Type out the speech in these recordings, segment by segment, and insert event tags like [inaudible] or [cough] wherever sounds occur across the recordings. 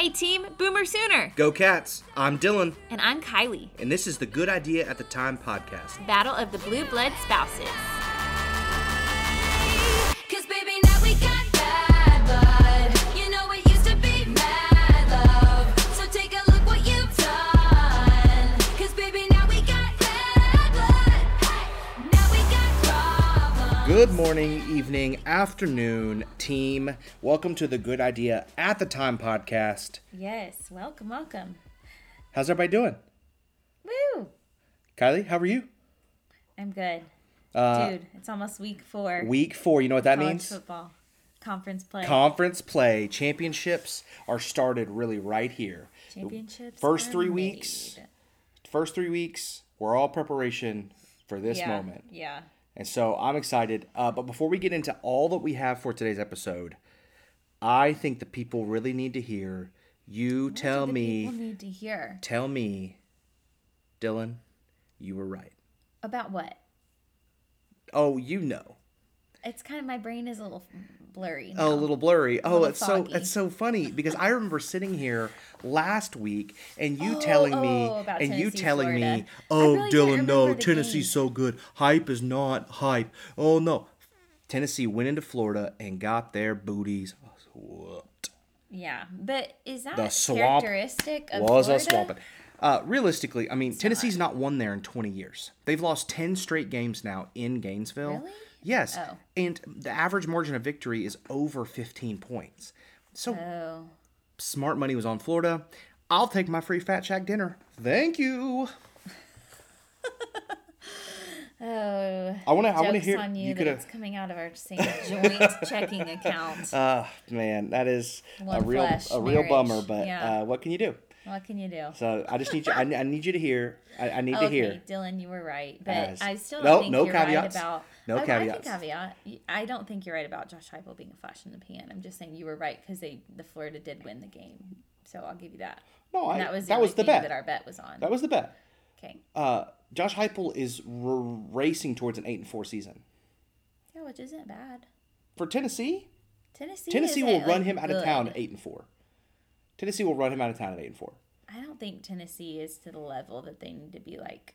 Hey team, Boomer Sooner! Go Cats! I'm Dylan, And I'm Kylie, and this is the Good Idea at the Time podcast. Battle of the Blue Blood Spouses. Good morning, evening, afternoon, team. Welcome to the Good Idea at the Time podcast. Yes, welcome, welcome. How's everybody doing? Woo! Kylie, how are you? I'm good. Uh, Dude, it's almost week four. Week four, you know what that College means? football. Conference play. Conference play, championships are started really right here. Championships. First three made. weeks, first three weeks, we're all preparation for this yeah, moment. Yeah. And so I'm excited. Uh, but before we get into all that we have for today's episode, I think the people really need to hear you What tell me, People need to hear tell me, Dylan, you were right. about what? Oh, you know. It's kind of my brain is a little blurry. Oh, a little blurry. Oh, little it's foggy. so it's so funny [laughs] because I remember sitting here last week and you telling me oh, about and you telling Florida. me, "Oh, really Dylan, no, Tennessee's game." so good. Hype is not hype. Oh no." Tennessee went into Florida and got their booties whooped. Yeah, but is that The characteristic of was Florida? a swamping. Uh, realistically, I mean, Tennessee's not won there in 20 years. They've lost 10 straight games now in Gainesville. Really? Yes. Oh. And the average margin of victory is over 15 points. So Oh, smart money was on Florida. I'll take my free Fat Shack dinner. Thank you. oh. [laughs] I want to. I want to hear. on you, You that could have. coming out of our same joint [laughs] checking account. Uh, man, that is a real, flesh a real marriage. bummer. But Yeah. uh, what can you do? What can you do? So I just need you. I, I need you to hear. I, I need to okay, hear. Dylan, you were right, but As- I still No, think no you're caveats. right about. No I, I caveats. can caveat. I don't think you're right about Josh Heupel being a flash in the pan. I'm just saying you were right because they the Florida did win the game, so I'll give you that. No, I, And that was the that was the bet. that our bet was on. That was the bet. okay, Uh, Josh Heupel is r- racing towards an eight and four season yeah, which isn't bad. for Tennessee. Tennessee. Tennessee will run like, him out of town good. at eight and four. Tennessee will run him out of town at eight and four. I don't think Tennessee is to the level that they need to be like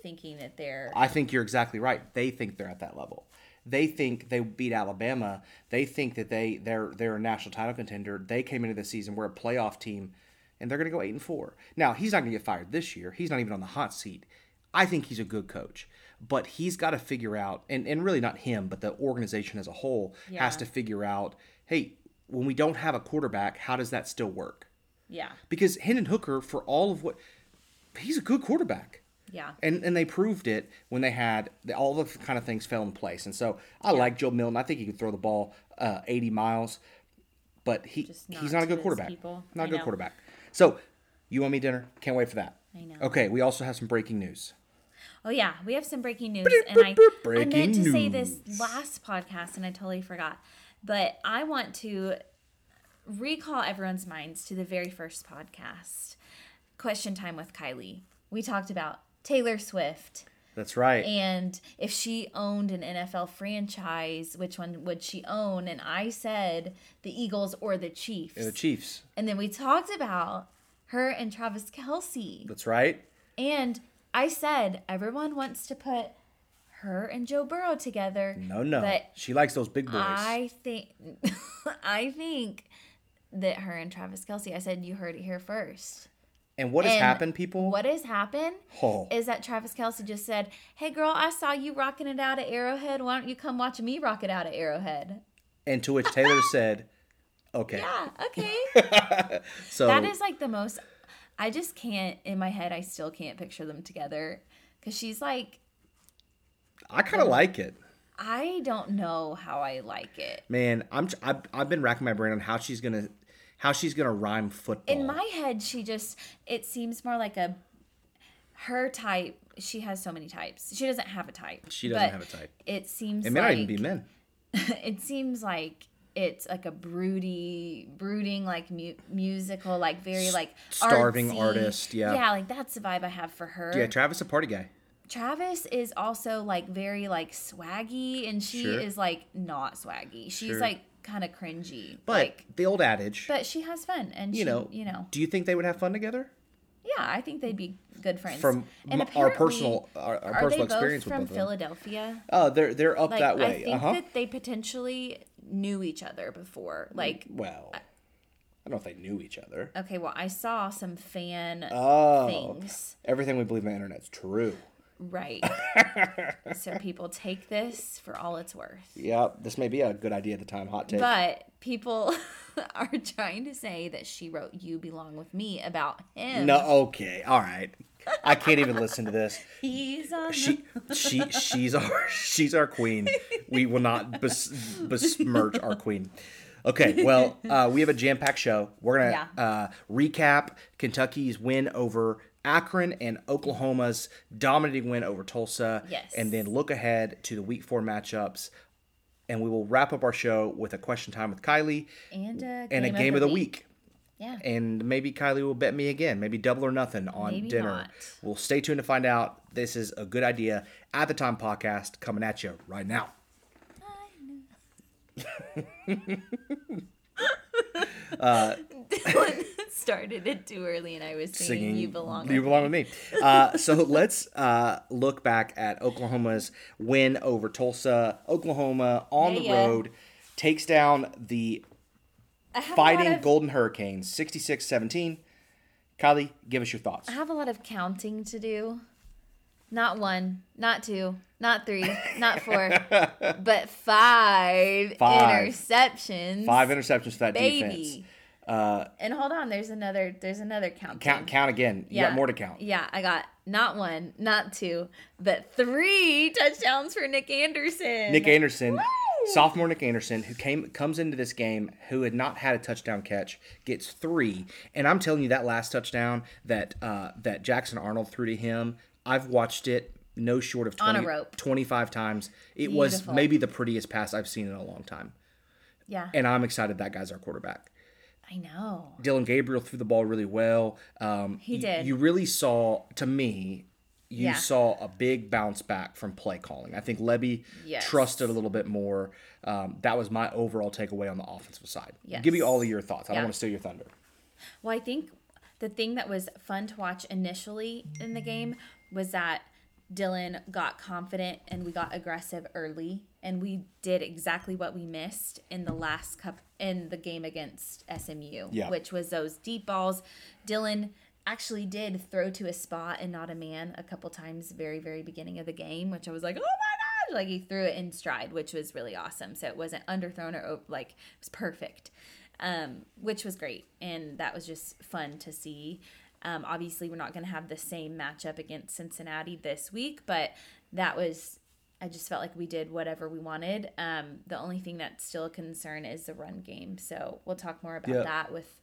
thinking that they're. I think you're exactly right. They think they're at that level. They think they beat Alabama. They think that they they're they're a national title contender. They came into the season we're a playoff team, and they're going to go eight and four. Now he's not going to get fired this year. He's not even on the hot seat. I think he's a good coach, but he's got to figure out, and and really not him, but the organization as a whole has to figure out. Hey, when we don't have a quarterback, how does that still work? yeah, Because Hendon Hooker, for all of what, he's a good quarterback yeah. and and they proved it when they had the, all the kind of things fell in place. And so I like Joe Milton. I think he can throw the ball uh, 80 miles, but he Just he's not not a good quarterback. people. Not a good know. quarterback. So you want me dinner? Can't wait for that. I know. Okay, we also have some breaking news. Oh yeah, we have some breaking news, Brr, and I, I meant to say this last podcast, and I totally forgot. But I want to recall everyone's minds to the very first podcast, Question Time with Kylie. We talked about Taylor Swift That's right. and if she owned an NFL franchise, which one would she own? And I said the Eagles or the Chiefs. the Chiefs. and then we talked about her and Travis Kelce. That's right. And I said everyone wants to put her and Joe Burrow together. No, no. But she likes those big boys. I think [laughs] I think that her and Travis Kelce, I said you heard it here first. and what has And happened, people? What has happened Oh. is that Travis Kelce just said, Hey girl, I saw you rocking it out at Arrowhead. Why don't you come watch me rock it out at Arrowhead? and to which Taylor [laughs] said, "Okay." Yeah, okay. [laughs] So that is like the most I just can't in my head I still can't picture them together. Cause she's like I kind of mm. like it. I don't know how I like it. Man, I'm I've, I've been racking my brain on how she's gonna how she's gonna rhyme football. In my head, she just it seems more like a her type. She has so many types. She doesn't have a type. She doesn't have a type. It seems it may like not even be men. [laughs] it seems like it's like a broody, brooding like mu- musical, like very like starving artsy. artist, yeah. yeah, like that's the vibe I have for her. Yeah, Travis a party guy. Travis is also like very like swaggy, and she Sure. is like not swaggy. She's Sure. like kind of cringy. But like, the old adage, but she has fun, and you she, know, you know, do you think they would have fun together? yeah, I think they'd be good friends. From And our personal- our- our are personal they experience from both of them. Philadelphia. Oh, they're they're up Like that I way. think Uh huh. that they potentially knew each other before. Like, Well, I don't know if they knew each other. okay, well, I saw some fan Oh, things. everything we believe on the internet's true. Right. [laughs] so people take this for all it's worth. Yeah, this may be a good idea at the time. Hot take. But people [laughs] are trying to say that she wrote You Belong With Me about him. no, okay, all right. I can't even listen to this. [laughs] He's on She, she, she's our, she's our queen. We will not bes, besmirch our queen. Okay, well, uh, we have a jam-packed show. We're gonna uh, recap Kentucky's win over Akron and Oklahoma's dominating win over Tulsa, Yes. and then look ahead to the Week Four matchups. And we will wrap up our show with a question time with Kylie and a and a game of the week. Yeah. And maybe Kylie will bet me again, maybe double or nothing on Maybe dinner. not. We'll stay tuned to find out. This is a good idea at the time podcast coming at you right now. [laughs] Uh, [laughs] [laughs] started it too early and I was singing, Singing You Belong You With belong with me. Uh, so [laughs] let's uh, look back at Oklahoma's win over Tulsa. Oklahoma on the Yeah, yeah. road takes down the I have a lot Fighting of- Golden Hurricanes 66 17. Kylie, give us your thoughts. I have a lot of counting to do. Not one, not two, not three, not four, [laughs] but five, Five. interceptions. Five interceptions for that defense. Baby. and hold on, there's another. There's another count. Count, count again. You got more to count. Yeah, I got not one, not two, but three touchdowns for Nic Anderson. Nic Anderson, Woo! sophomore Nic Anderson, who came comes into this game who had not had a touchdown catch, gets three. And I'm telling you, that last touchdown that uh, that Jackson Arnold threw to him, I've watched it no short of On 20, a rope. 25 times. It was maybe the prettiest pass I've seen in a long time. Yeah, And I'm excited that guy's our quarterback. I know. Dillon Gabriel threw the ball really well. Um, He did. You really saw, to me, you Yeah. saw a big bounce back from play calling. I think Lebby Yes. trusted a little bit more. Um, that was my overall takeaway on the offensive side. Yes. Give me all of your thoughts. I Yeah. don't want to steal your thunder. Well, I think the thing that was fun to watch initially in the game was that Dylan got confident and we got aggressive early and we did exactly what we missed in the last cup in the game against SMU, Yeah. which was those deep balls. Dylan actually did throw to a spot and not a man a couple times very very beginning of the game, which I was like, "Oh my gosh!" Like he threw it in stride, which was really awesome. So it wasn't underthrown or like it was perfect um, which was great. And that was just fun to see. Um, obviously, we're not going to have the same matchup against Cincinnati this week, but that was, I just felt like we did whatever we wanted. Um, the only thing that's still a concern is the run game. So we'll talk more about Yeah. that with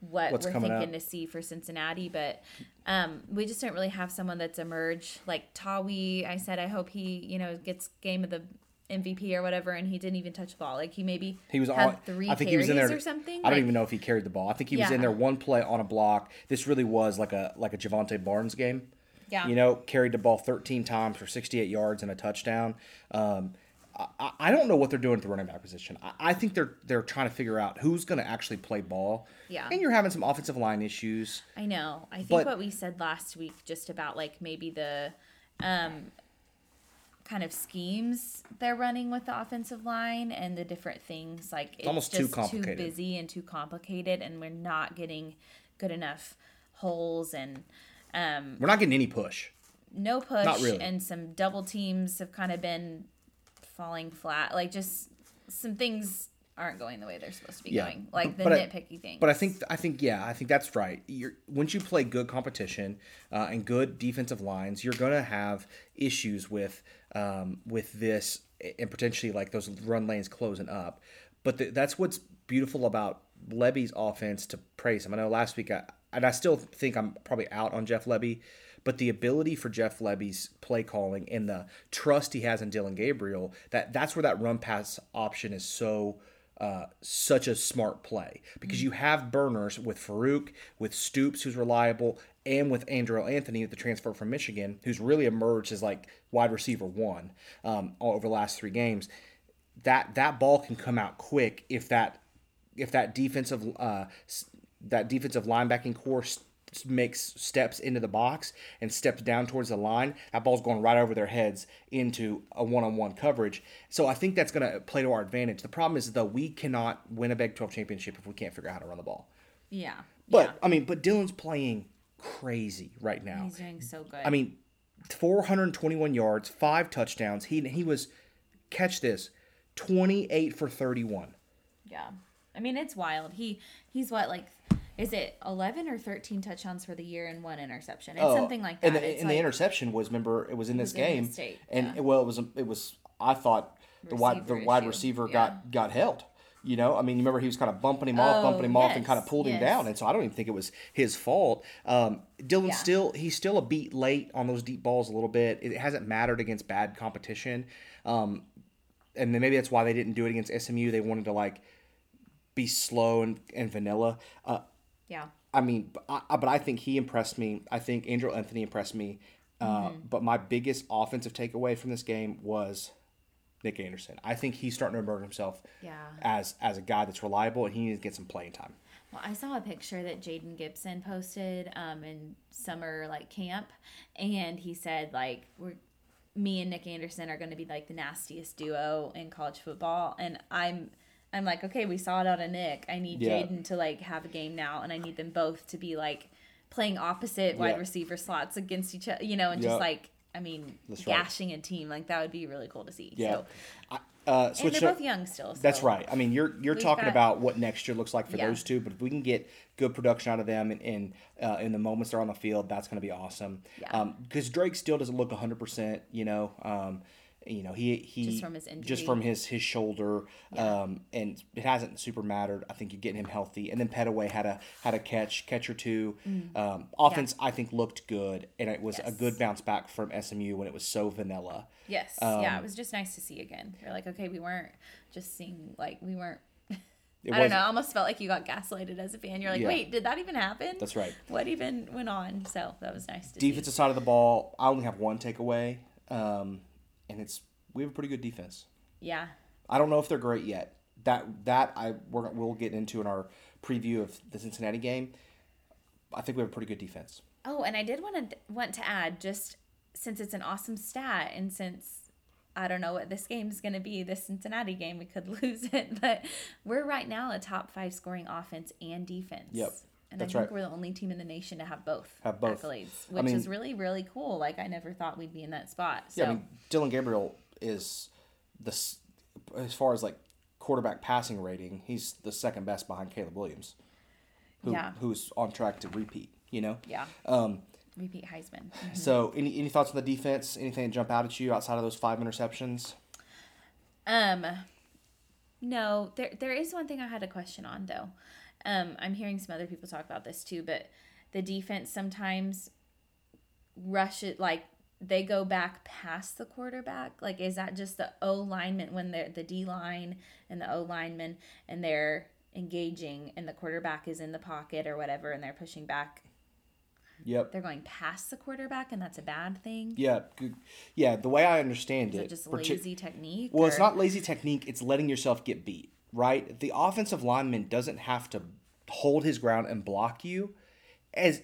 what What's we're thinking up. to see for Cincinnati. But um, we just don't really have someone that's emerged. Like Tawee, I said, I hope he, you know, gets game of the MVP or whatever, and he didn't even touch the ball. Like he maybe He was had on. three I think he was in carries there or something. I don't Like, even know if he carried the ball. I think he was in there one play on a block. This really was like a like a Jovantae Barnes game. Yeah. You know, carried the ball 13 times for 68 yards and a touchdown. Um, I, I don't know what they're doing at the running back position. I, I think they're they're trying to figure out who's going to actually play ball. Yeah. And you're having some offensive line issues. I know. I think But- what we said last week just about like maybe the um kind of schemes they're running with the offensive line and the different things like it's almost too complicated. too busy and too complicated and we're not getting good enough holes and um We're not getting any push. no push Not really. and some double teams have kind of been falling flat like just some things aren't going the way they're supposed to be Yeah. going like the But I- nitpicky things But I think I think yeah, I think that's right. You're once you play good competition uh, and good defensive lines, you're gonna have issues with um, with this and potentially like those run lanes closing up. But the, that's what's beautiful about Lebby's offense to praise him. I know last week I and I still think I'm probably out on Jeff Lebby, but the ability for Jeff Lebby's play calling and the trust he has in Dillon Gabriel that that's where that run pass option is so uh, such a smart play because you have burners with Farooq, with Stoops, who's reliable, and with Andrel Anthony, the transfer from Michigan, who's really emerged as like wide receiver one um, over the last three games. that that ball can come out quick if that if that defensive uh, that defensive linebacking core makes steps into the box and steps down towards the line, that ball's going right over their heads into a one-on-one coverage. So I think that's going to play to our advantage. The problem is though we cannot win a Big 12 championship if we can't figure out how to run the ball. Yeah. But yeah. I mean, but Dylan's playing crazy right now. he's doing so good. I mean, 421 yards, five touchdowns. He he was catch this, 28 for 31. yeah. I mean, it's wild. He he's what like is it 11 or 13 touchdowns for the year and one interception? It's something like that. Oh, And the, and the interception was remember it was in this was in game, and yeah. well it was it was I thought the wide the Receiver wide issue, receiver yeah. got got held. You know, I mean, you remember he was kind of bumping him off, bumping Oh, him off, and kind of pulled him down. And so I don't even think it was his fault. Um, Dylan Yeah. still he's still a beat late on those deep balls a little bit. It hasn't mattered against bad competition, um, and then maybe that's why they didn't do it against SMU. They wanted to like be slow and, and vanilla. Uh, Yeah. I mean, but I, but I think he impressed me. I think Andrel Anthony impressed me. Uh, Mm-hmm. But my biggest offensive takeaway from this game was Nic Anderson. I think he's starting to emerge himself Yeah. as as a guy that's reliable, and he needs to get some playing time. Well, I saw a picture that Jayden Gibson posted um, in summer like camp, and he said like we're me and Nic Anderson are going to be like the nastiest duo in college football, and I'm I'm like okay, we saw it out of Nic. I need Yeah. Jayden to like have a game now, and I need them both to be like playing opposite Yeah. wide receiver slots against each other, you know, and Yeah. just like I mean That's right. gashing a team like that would be really cool to see. Yeah. So, I, uh, and they're up- both young still. That's right. I mean, you're you're We've talking got- about what next year looks like for Yeah. those two, but if we can get good production out of them in in, uh, in the moments they're on the field, that's going to be awesome. Yeah. Because Drake still doesn't look 100. percent You know. Um, you know he he Just from his just from his his shoulder um and it hasn't super mattered i think you're getting him healthy and then Pettaway had a had a catch catch or two um offense i think looked good and it was a Mm. Good bounce back from smu when it was so vanilla Yes. Um, yeah, it was just nice to see again. You're like, okay, we weren't just seeing like we weren't. [laughs] I don't know. I almost felt like you got gaslighted as a fan. You're like, Yeah. wait, did that even happen? That's right. What even went on? So that was nice to see. defensive side of the ball, I only have one takeaway, um, and it's we have a pretty good defense. Yeah. I don't know if they're great yet. That that I we're, we'll get into in our preview of the Cincinnati game. I think we have a pretty good defense. Oh, and I did want to want to add just since it's an awesome stat and since I don't know what this game is going to be, the Cincinnati game, we could [laughs] lose it, but we're right now a top five scoring offense and defense. Yep, And that's I right. think we're the only team in the nation to have both, Have both. accolades, I which mean- is really, really cool. Like, I never thought we'd be in that spot. So, Yeah, I mean Dillon Gabriel is the as far as like quarterback passing rating, he's the second best behind Caleb Williams, who Yeah. who's on track to repeat. You know. yeah. Um, Repeat Heisman. [laughs] so any any thoughts on the defense? Anything jump out at you outside of those five interceptions? Um, no, there there is one thing I had a question on though. Um, I'm hearing some other people talk about this too, but the defense sometimes rush it like they go back past the quarterback. Like, is that just the O lineman when they're the D line and the O lineman and they're engaging and the quarterback is in the pocket or whatever and they're pushing back? Yep. They're going past the quarterback and that's a bad thing. Yeah, yeah. The way I understand it, it just partic- lazy technique? Well, it's not lazy technique. It's letting yourself get beat. Right. The offensive lineman doesn't have to hold his ground and block you, as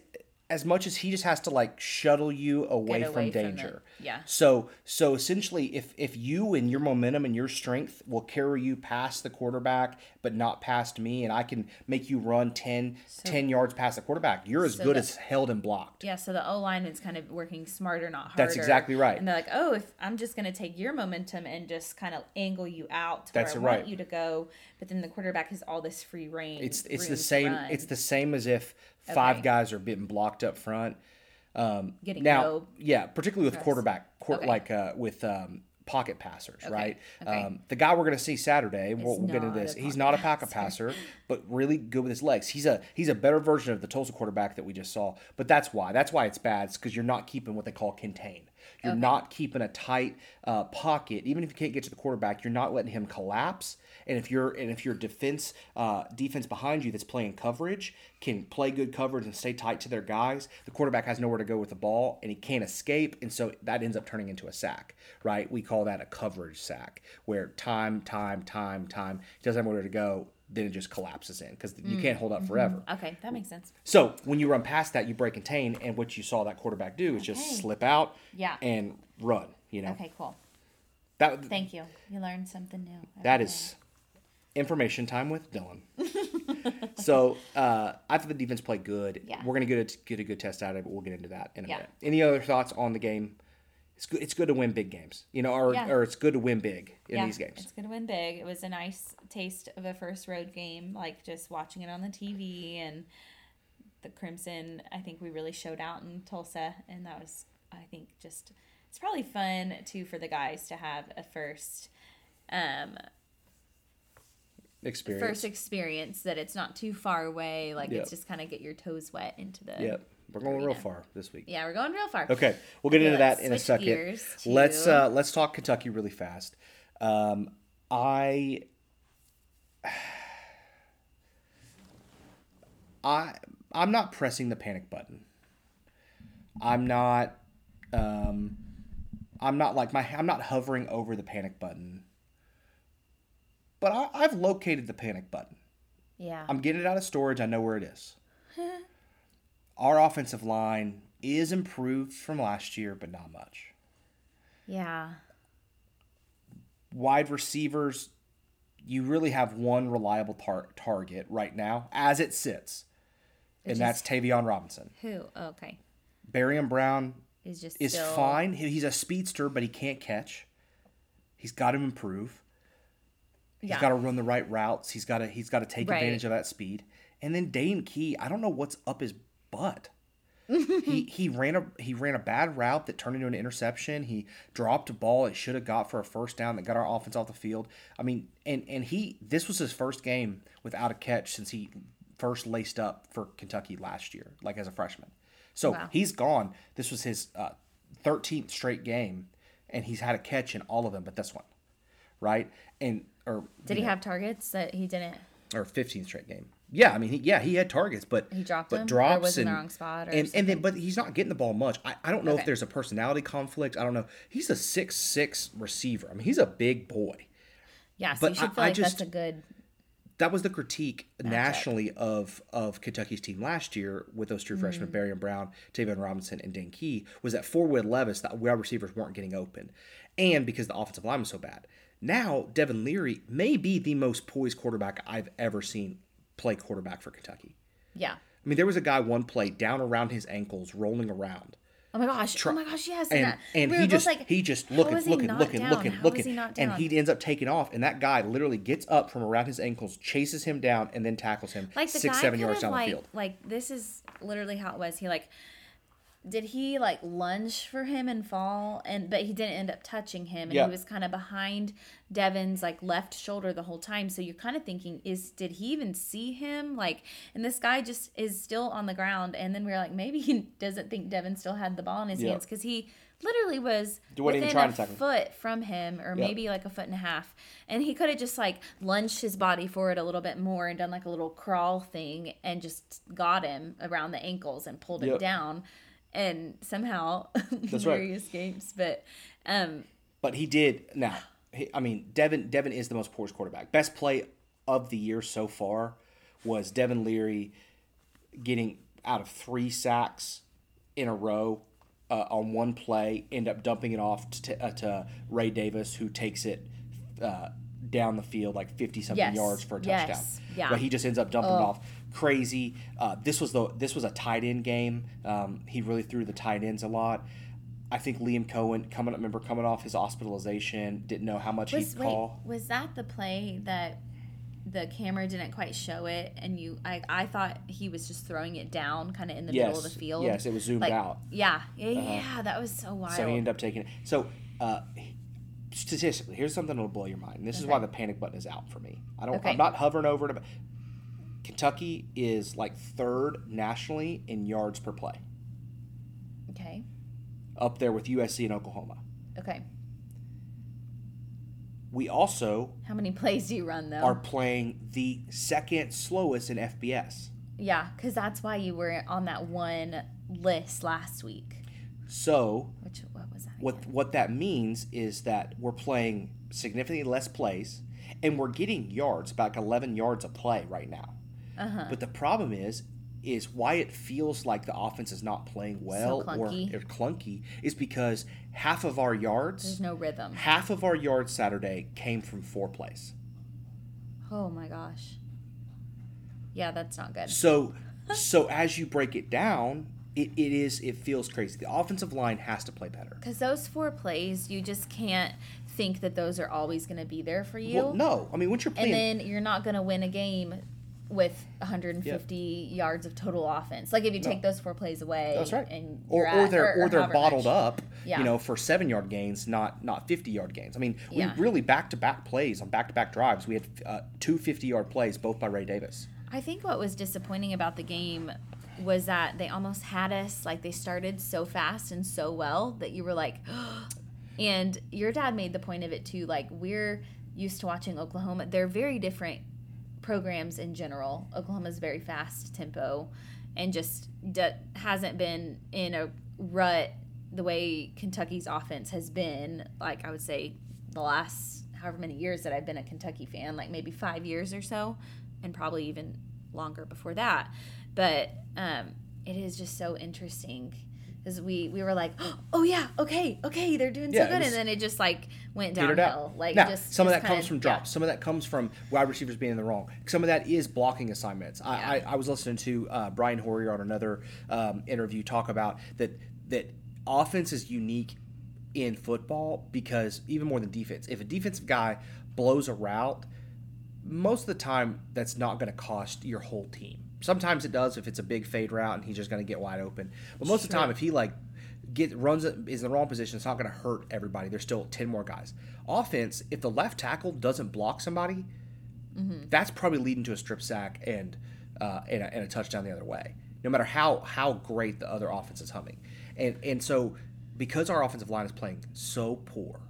as much as he just has to like shuttle you away, from away from danger. yeah. So so essentially, if if you and your momentum and your strength will carry you past the quarterback, but not past me, and I can make you run 10, 10 yards past the quarterback, you're as So good the- as held and blocked. Yeah, so the O lineman's kind of working smarter, not harder. That's exactly right. And they're like, oh, if I'm just going to take your momentum and just kind of angle you out to That's where I right. want you to go, but then the quarterback has all this free reign. It's it's the same. It's the same as if five Okay. guys are being blocked up front. Um, Getting now, no yeah, particularly with press. quarterback, quar- Okay. like uh, with um, pocket passers, right? okay. Um, the guy we're going to see Saturday, we'll, we'll get into this. He's not a pocket passer, [laughs] but really good with his legs. He's a he's a better version of the Tulsa quarterback that we just saw. But that's why. That's why it's bad. because you're not keeping what they call contain. You're not keeping a tight uh, pocket. Even if you can't get to the quarterback, you're not letting him collapse And if you're and if your defense uh, defense behind you that's playing coverage can play good coverage and stay tight to their guys, the quarterback has nowhere to go with the ball and he can't escape, and so that ends up turning into a sack. Right? We call that a coverage sack, where time, time, time, time he doesn't have nowhere to go. Then it just collapses in because you can't hold up forever. Okay, that makes sense. So when you run past that, you break and contain, and what you saw that quarterback do is Okay. just slip out Yeah. and run. You know Okay, cool. that Thank you. You learned something new. that day. is information time with Dylan. [laughs] so uh, I thought the defense played good. Yeah. We're gonna get a, get a good test out of it, but we'll get into that in a Yeah. minute. Any other thoughts on the game? It's good. It's good to win big games, you know, or, Yeah. or it's good to win big in yeah, these games. It's gonna win big. It was a nice taste of a first road game, like just watching it on the TV and the Crimson. I think we really showed out in Tulsa, and that was, I think, just it's probably fun too for the guys to have a first, um, Experience. first experience that it's not too far away. Like Yep. it's just kind of get your toes wet into the. Yep. We're going real far this week. Yeah, we're going real far. Okay, we'll get Okay, into that in a second. to- Let's uh, let's talk Kentucky really fast. Um, I [sighs] I I'm not pressing the panic button. I'm not um, I'm not like my I'm not hovering over the panic button. But I, I've located the panic button. Yeah. I'm getting it out of storage. I know where it is. [laughs] Our offensive line is improved from last year, but not much. yeah. Wide receivers, you really have one reliable tar- target right now as it sits, and that's Tayvion Robinson. Who? Oh, okay. Barion Brown Is just is still, fine. He's a speedster, but he can't catch. He's got to improve. He's Yeah. got to run the right routes. He's got to he's got to take Right. advantage of that speed. And then Dane Key, I don't know what's up his butt. [laughs] he he ran a he ran a bad route that turned into an interception. He dropped a ball it should have got for a first down that got our offense off the field. I mean, and and he this was his first game without a catch since he first laced up for Kentucky last year, like as a freshman. So Wow. he's gone. This was his uh, 13th straight game, and he's had a catch in all of them, but this one, right? And or Did he know, have targets that he didn't? or 15th straight game? Yeah, I mean, he, yeah, he had targets, but He dropped but? Or drops was in the wrong spot or and, and then but he's not getting the ball much. I, I don't know if there's a personality conflict. I don't know. He's a six six receiver. I mean, he's a big boy. Yeah, so But you should I- feel I like just- that's a good. that was the critique nationally of of Kentucky's team last year with those true Mm. freshmen Barion Brown, Tayvion Robinson, and Dane Key was that Forwood Levis, the wide receivers weren't getting open, and because the offensive line was so bad. Now Devin Leary may be the most poised quarterback I've ever seen play quarterback for Kentucky. Yeah. I mean, there was a guy one play down around his ankles, rolling around. Oh my gosh! oh my gosh! Yes. And and we he just like, he just looking looking looking down? looking How looking he and he ends up taking off and that guy literally gets up from around his ankles, chases him down, and then tackles him like six seven yards down like, the field. Like this is literally how it was. He like did he like lunge for him and fall and but he didn't end up touching him and Yeah. he was kind of behind Devin's like left shoulder the whole time. So you're kind of thinking is did he even see him like and this guy just is still on the ground and then we are like maybe he doesn't think Devin still had the ball in his Yeah. hands cuz he literally was He wasn't even within a to tackle him. foot from him or Yep. maybe like a foot and a half and he could have just like lunged his body forward a little bit more and done like a little crawl thing and just got him around the ankles and pulled him Yep. And somehow [laughs] That's Leary right. escapes but um But he did. Now, he, I mean, Devin Devin is the most poised quarterback. Best play of the year so far was Devin Leary getting out of three sacks in a row uh, on one play, end up dumping it off to, uh, to Ray Davis, who takes it uh, down the field like fifty something Yes. yards for a Yes. touchdown. Yeah. But he just ends up dumping it off. Crazy. Uh, this was the this was a tight end game. Um, he really threw the tight ends a lot. I think Liam Coen coming up, remember coming off his hospitalization, didn't know how much was he'd wait call. was that the play that the camera didn't quite show it and you I, I thought he was just throwing it down kind of in the middle of the field Yes, it was zoomed Like, out. Uh-huh. yeah yeah yeah that was so wild So he ended up taking it. So uh, statistically, here's something that'll blow your mind. And this is why the panic button is out for me. I don't. Okay. I'm not hovering over it. Kentucky is like third nationally in yards per play, okay up there with USC and Oklahoma. okay we also How many plays do you run though? are playing the second slowest in FBS. yeah, because that's why you were on that one list last week. So Which what was that? what what that means is that we're playing significantly less plays and we're getting yards about 11 yards a play right now Uh-huh. but the problem is is why it feels like the offense is not playing well clunky. or, or clunky is because half of our yards There's no rhythm. half of our yards saturday came from four plays Oh my gosh. Yeah, that's not good. so so as you break it down it, it is it feels crazy the offensive line has to play better Because those four plays, you just can't think that those are always going to be there for you. well no i mean once you're playing and then you're not going to win a game with 150 yards of total offense. Like if you take those four plays away, That's right. and Or, you're or at- they're or, they're however bottled much. up, Yeah. you know, for seven yard gains, not not fifty yard gains. I mean, Yeah. we really back to back plays on back to back drives. We had uh, two 50 yard plays, both by Ray Davis. I think what was disappointing about the game was that they almost had us like they started so fast and so well that you were like, [gasps] and your dad made the point of it too. Like we're used to watching Oklahoma. They're very different programs in general. Oklahoma's very fast tempo, and just hasn't been in a rut the way Kentucky's offense has been. Like I would say, the last however many years that I've been a Kentucky fan, like maybe five years or so, and probably even longer before that. But um, it is just so interesting because we we were like, [gasps] oh yeah, okay, okay, they're doing Yeah, so good, was- and then it just like went downhill. Like now, just some of that comes from yeah. drops. Some of that comes from wide receivers being in the wrong. Some of that is blocking assignments. I, Yeah. I, I was listening to uh, Brian Hoyer on another um, interview talk about that that offense is unique in football because even more than defense. If a defensive guy blows a route, most of the time that's not going to cost your whole team. Sometimes it does if it's a big fade route and he's just going to get wide open. But most of the time, if he like get runs is in the wrong position, it's not going to hurt everybody. There's still ten more guys. Offense, if the left tackle doesn't block somebody, that's probably leading to a strip sack and uh, and, a, and a touchdown the other way. No matter how how great the other offense is humming, and and so because our offensive line is playing so poor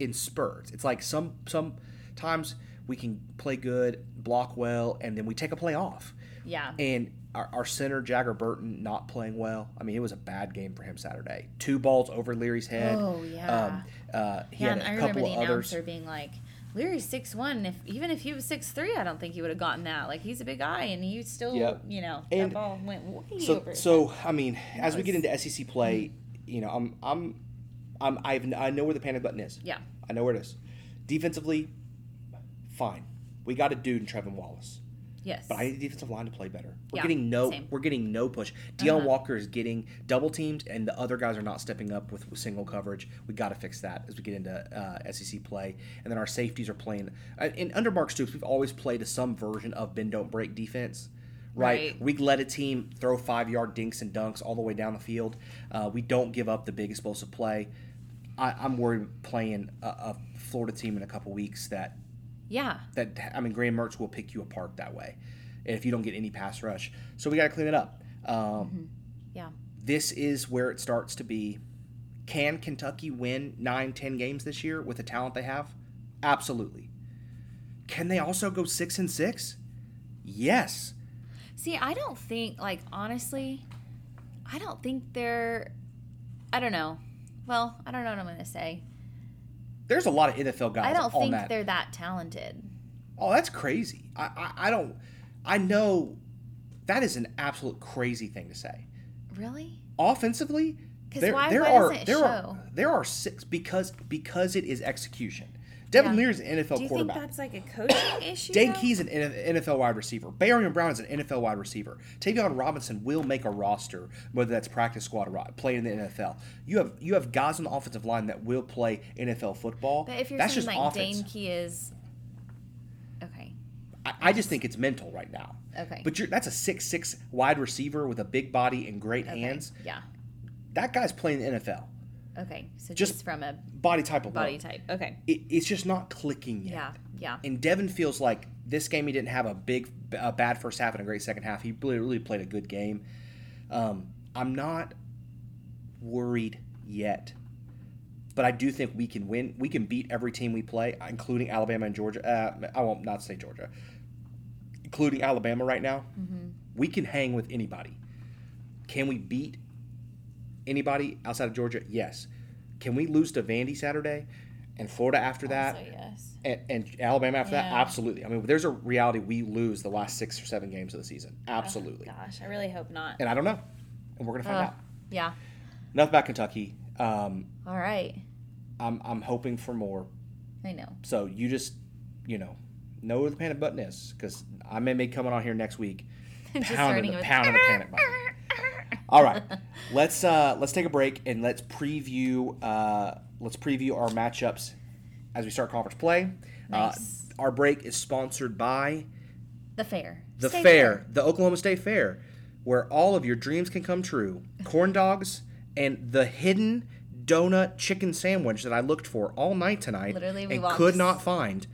in spurts, it's like some sometimes we can play good, block well, and then we take a play off. Yeah. And our, our center Jager Burton not playing well. I mean, it was a bad game for him Saturday. Two balls over Leary's head. Oh, yeah. Um, uh, he Yeah, had and a I remember the of others. announcer being like, Leary's six one. If even if he was six three, I don't think he would have gotten that. Like he's a big guy, and he still, Yep. you know, And that ball went way so over. so I mean, as we get into SEC play, you know, I'm I'm I'm I've, I know where the panic button is. Yeah. I know where it is. Defensively, fine. We got a dude in Trevin Wallace. Yes. But I need the defensive line to play better. We're Yeah, getting no same. we're getting no push. Deone Uh-huh. Walker is getting double teamed and the other guys are not stepping up with, with single coverage. We got to fix that as we get into uh, SEC play. And then our safeties are playing uh, in under Mark Stoops, we've always played a some version of bend don't break defense. Right. Right. We let a team throw five yard dinks and dunks all the way down the field. Uh, we don't give up the big explosive play. I, I'm worried playing a, a Florida team in a couple weeks that yeah. that I mean, Graham Mertz will pick you apart that way, if you don't get any pass rush. So we got to clean it up. Um, Yeah. This is where it starts to be. Can Kentucky win nine, ten games this year with the talent they have? Absolutely. Can they also go six and six? Yes. See, I don't think like honestly, I don't think they're. I don't know. Well, I don't know what I'm gonna say. There's a lot of NFL guys on that. I don't on think that. they're that talented. Oh, that's crazy. I, I, I don't. I know that is an absolute crazy thing to say. Really? offensively there, why- there why are there are show? there are six because because it is execution. Devin Yeah. Leary is an NFL Do you think quarterback. that's like a coaching [coughs] issue? Key's an NFL wide receiver. Barion Brown is an NFL wide receiver. Tayvion Robinson will make a roster, whether that's practice squad or ro- play in the NFL. You have you have guys on the offensive line that will play NFL football. But if you're that's saying just like offense. Dane Key is, okay, I, I just think it's mental right now. Okay. But you're, that's a six six wide receiver with a big body and great okay, hands. yeah, That guy's playing the NFL. Okay. So Just just, from a Body type alone. body type, okay, It, it's just not clicking yet. yeah, yeah, And Devin feels like this game he didn't have a big, a bad first half and a great second half. He really, really played a good game. Um, I'm not worried yet. but I do think we can win. We can beat every team we play, including Alabama and Georgia. Uh, I won't not say Georgia, including Alabama right now. We can hang with anybody. Can we beat anybody outside of Georgia? Yes. Can we lose to Vandy Saturday and Florida after that? Also, yes. and, and Alabama after that? Absolutely. I mean, there's a reality we lose the last six or seven games of the season. Absolutely. Gosh, I really hope not. And I don't know. And we're going to find Ugh. out. Yeah. Enough about Kentucky. Um, All right. I'm, I'm hoping for more. I know. So you just, you know, know where the panic button is because I may be coming on here next week, [laughs] pounding the, pounding the panic button. [laughs] All right, [laughs] let's uh, let's take a break and let's preview uh, let's preview our matchups as we start conference play. Nice. Uh, our break is sponsored by The fair. the Stay fair, the Oklahoma State Fair, where all of your dreams can come true. [laughs] Corn dogs and the hidden donut chicken sandwich that I looked for all night tonight Literally, we and walked- could not find.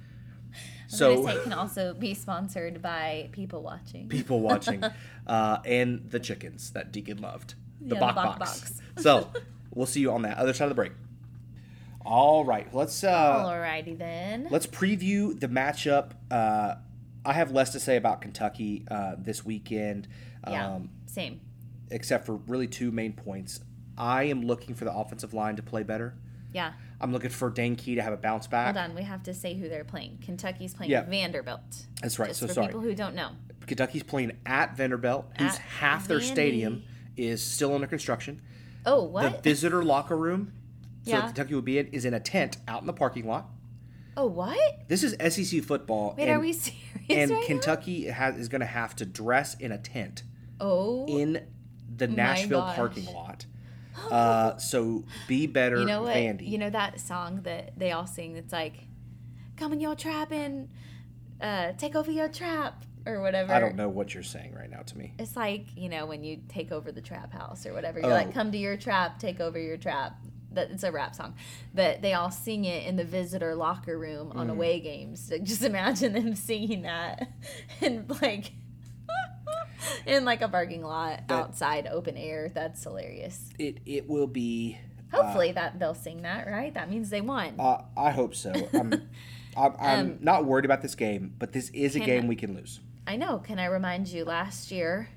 So it can also be sponsored by people watching. people watching, [laughs] uh, and the chickens that Deacon loved, the Yeah, the Bach Bach box. Box. so [laughs] we'll see you on that other side of the break. All right, let's uh, Alrighty then. let's preview the matchup. Uh, I have less to say about Kentucky uh, this weekend. yeah. Um, Same. except for really two main points. I am looking for the offensive line to play better. Yeah. I'm looking for Dane Key to have a bounce back. Hold on. We have to say who they're playing. Kentucky's playing Yeah. Vanderbilt. That's right, Just so for sorry. people who don't know. Kentucky's playing at Vanderbilt, whose At half their Vandy. stadium is still under construction. Oh, what? The visitor locker room, so Yeah. Kentucky will be in, is in a tent out in the parking lot. oh, what? This is SEC football. Wait, and, are we [laughs] serious And right? Kentucky has, is going to have to dress in a tent Oh, in the Nashville gosh. parking lot. [gasps] Uh, so be better, you know what? Vandy. You know that song that they all sing that's like, "Come in your trap and uh, take over your trap" or whatever. I don't know what you're saying right now to me. It's like you know when you take over the trap house or whatever. You're Oh. like, "Come to your trap, take over your trap." That it's a rap song, but they all sing it in the visitor locker room Mm. on away games. So just [laughs] imagine them singing that, [laughs] and like. [laughs] In like a parking lot That- outside, open air. That's hilarious. It it will be. Hopefully that they'll sing that, right? That means they won. Uh, I hope so. I'm, I'm, I'm Um, not worried about this game, but this is a game we can lose. I know. Can I remind you last year,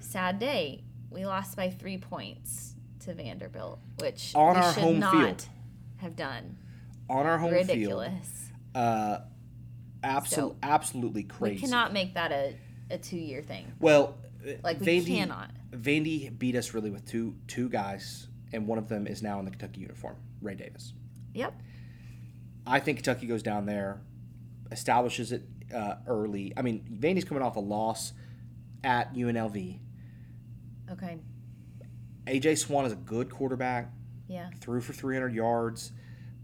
sad day, we lost by three points to Vanderbilt, which On we our should home not field. have done. On our home field, Ridiculous. uh, absol- So, absolutely We crazy. cannot make that a, a two year thing. Well, uh, Like, we Vandy, cannot. Vandy beat us really with two two guys, and one of them is now in the Kentucky uniform, Ray Davis. Yep. I think Kentucky goes down there, establishes it uh, early. I mean, Vandy's coming off a loss at UNLV. Okay. AJ Swann is a good quarterback. Yeah. threw for 300 yards,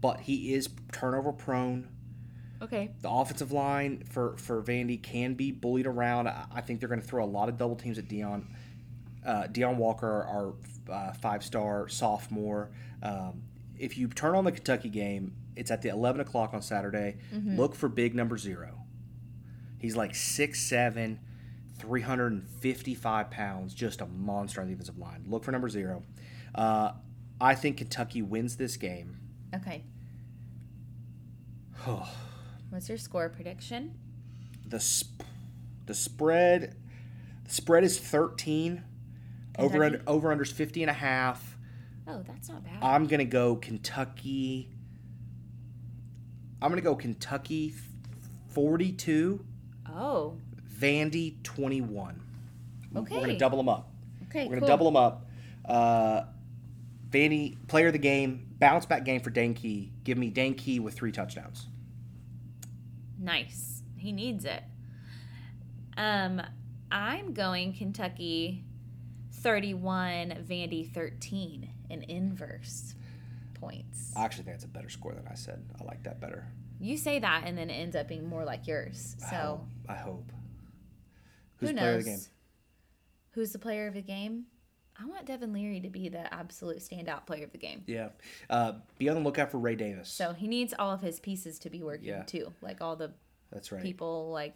but he is turnover prone. Okay. The offensive line for, for Vandy can be bullied around. I I think they're going to throw a lot of double teams at Deone. Uh, Deone Walker, our uh, five star sophomore. Um, if you turn on the Kentucky game, it's at the 11 o'clock on Saturday. Look for big number zero. He's like 6'7, 355 pounds, just a monster on the defensive line. Look for number zero. Uh, I think Kentucky wins this game. Okay. [sighs] What's your score prediction? the sp- the spread the spread is 13 over Kentucky? under over unders 50 and a half Oh, that's not bad. i'm gonna go kentucky i'm gonna go kentucky 42 oh. vandy 21 Okay. we're gonna double them up Okay. we're gonna cool. double them up uh vandy player of the game bounce back game for dane key give me dane key with three touchdowns Nice. He needs it. Um, I'm going Kentucky 31, Vandy 13 in inverse points. i actually think it's a better score than i said i like that better You say that and then it ends up being more like yours. I So hope- i hope who's who player knows? of the game Who's the player of the game? I want Devin Leary to be the absolute standout player of the game. Yeah. Uh, be on the lookout for Ray Davis. So he needs all of his pieces to be working Yeah. too. Like all the That's right. people, like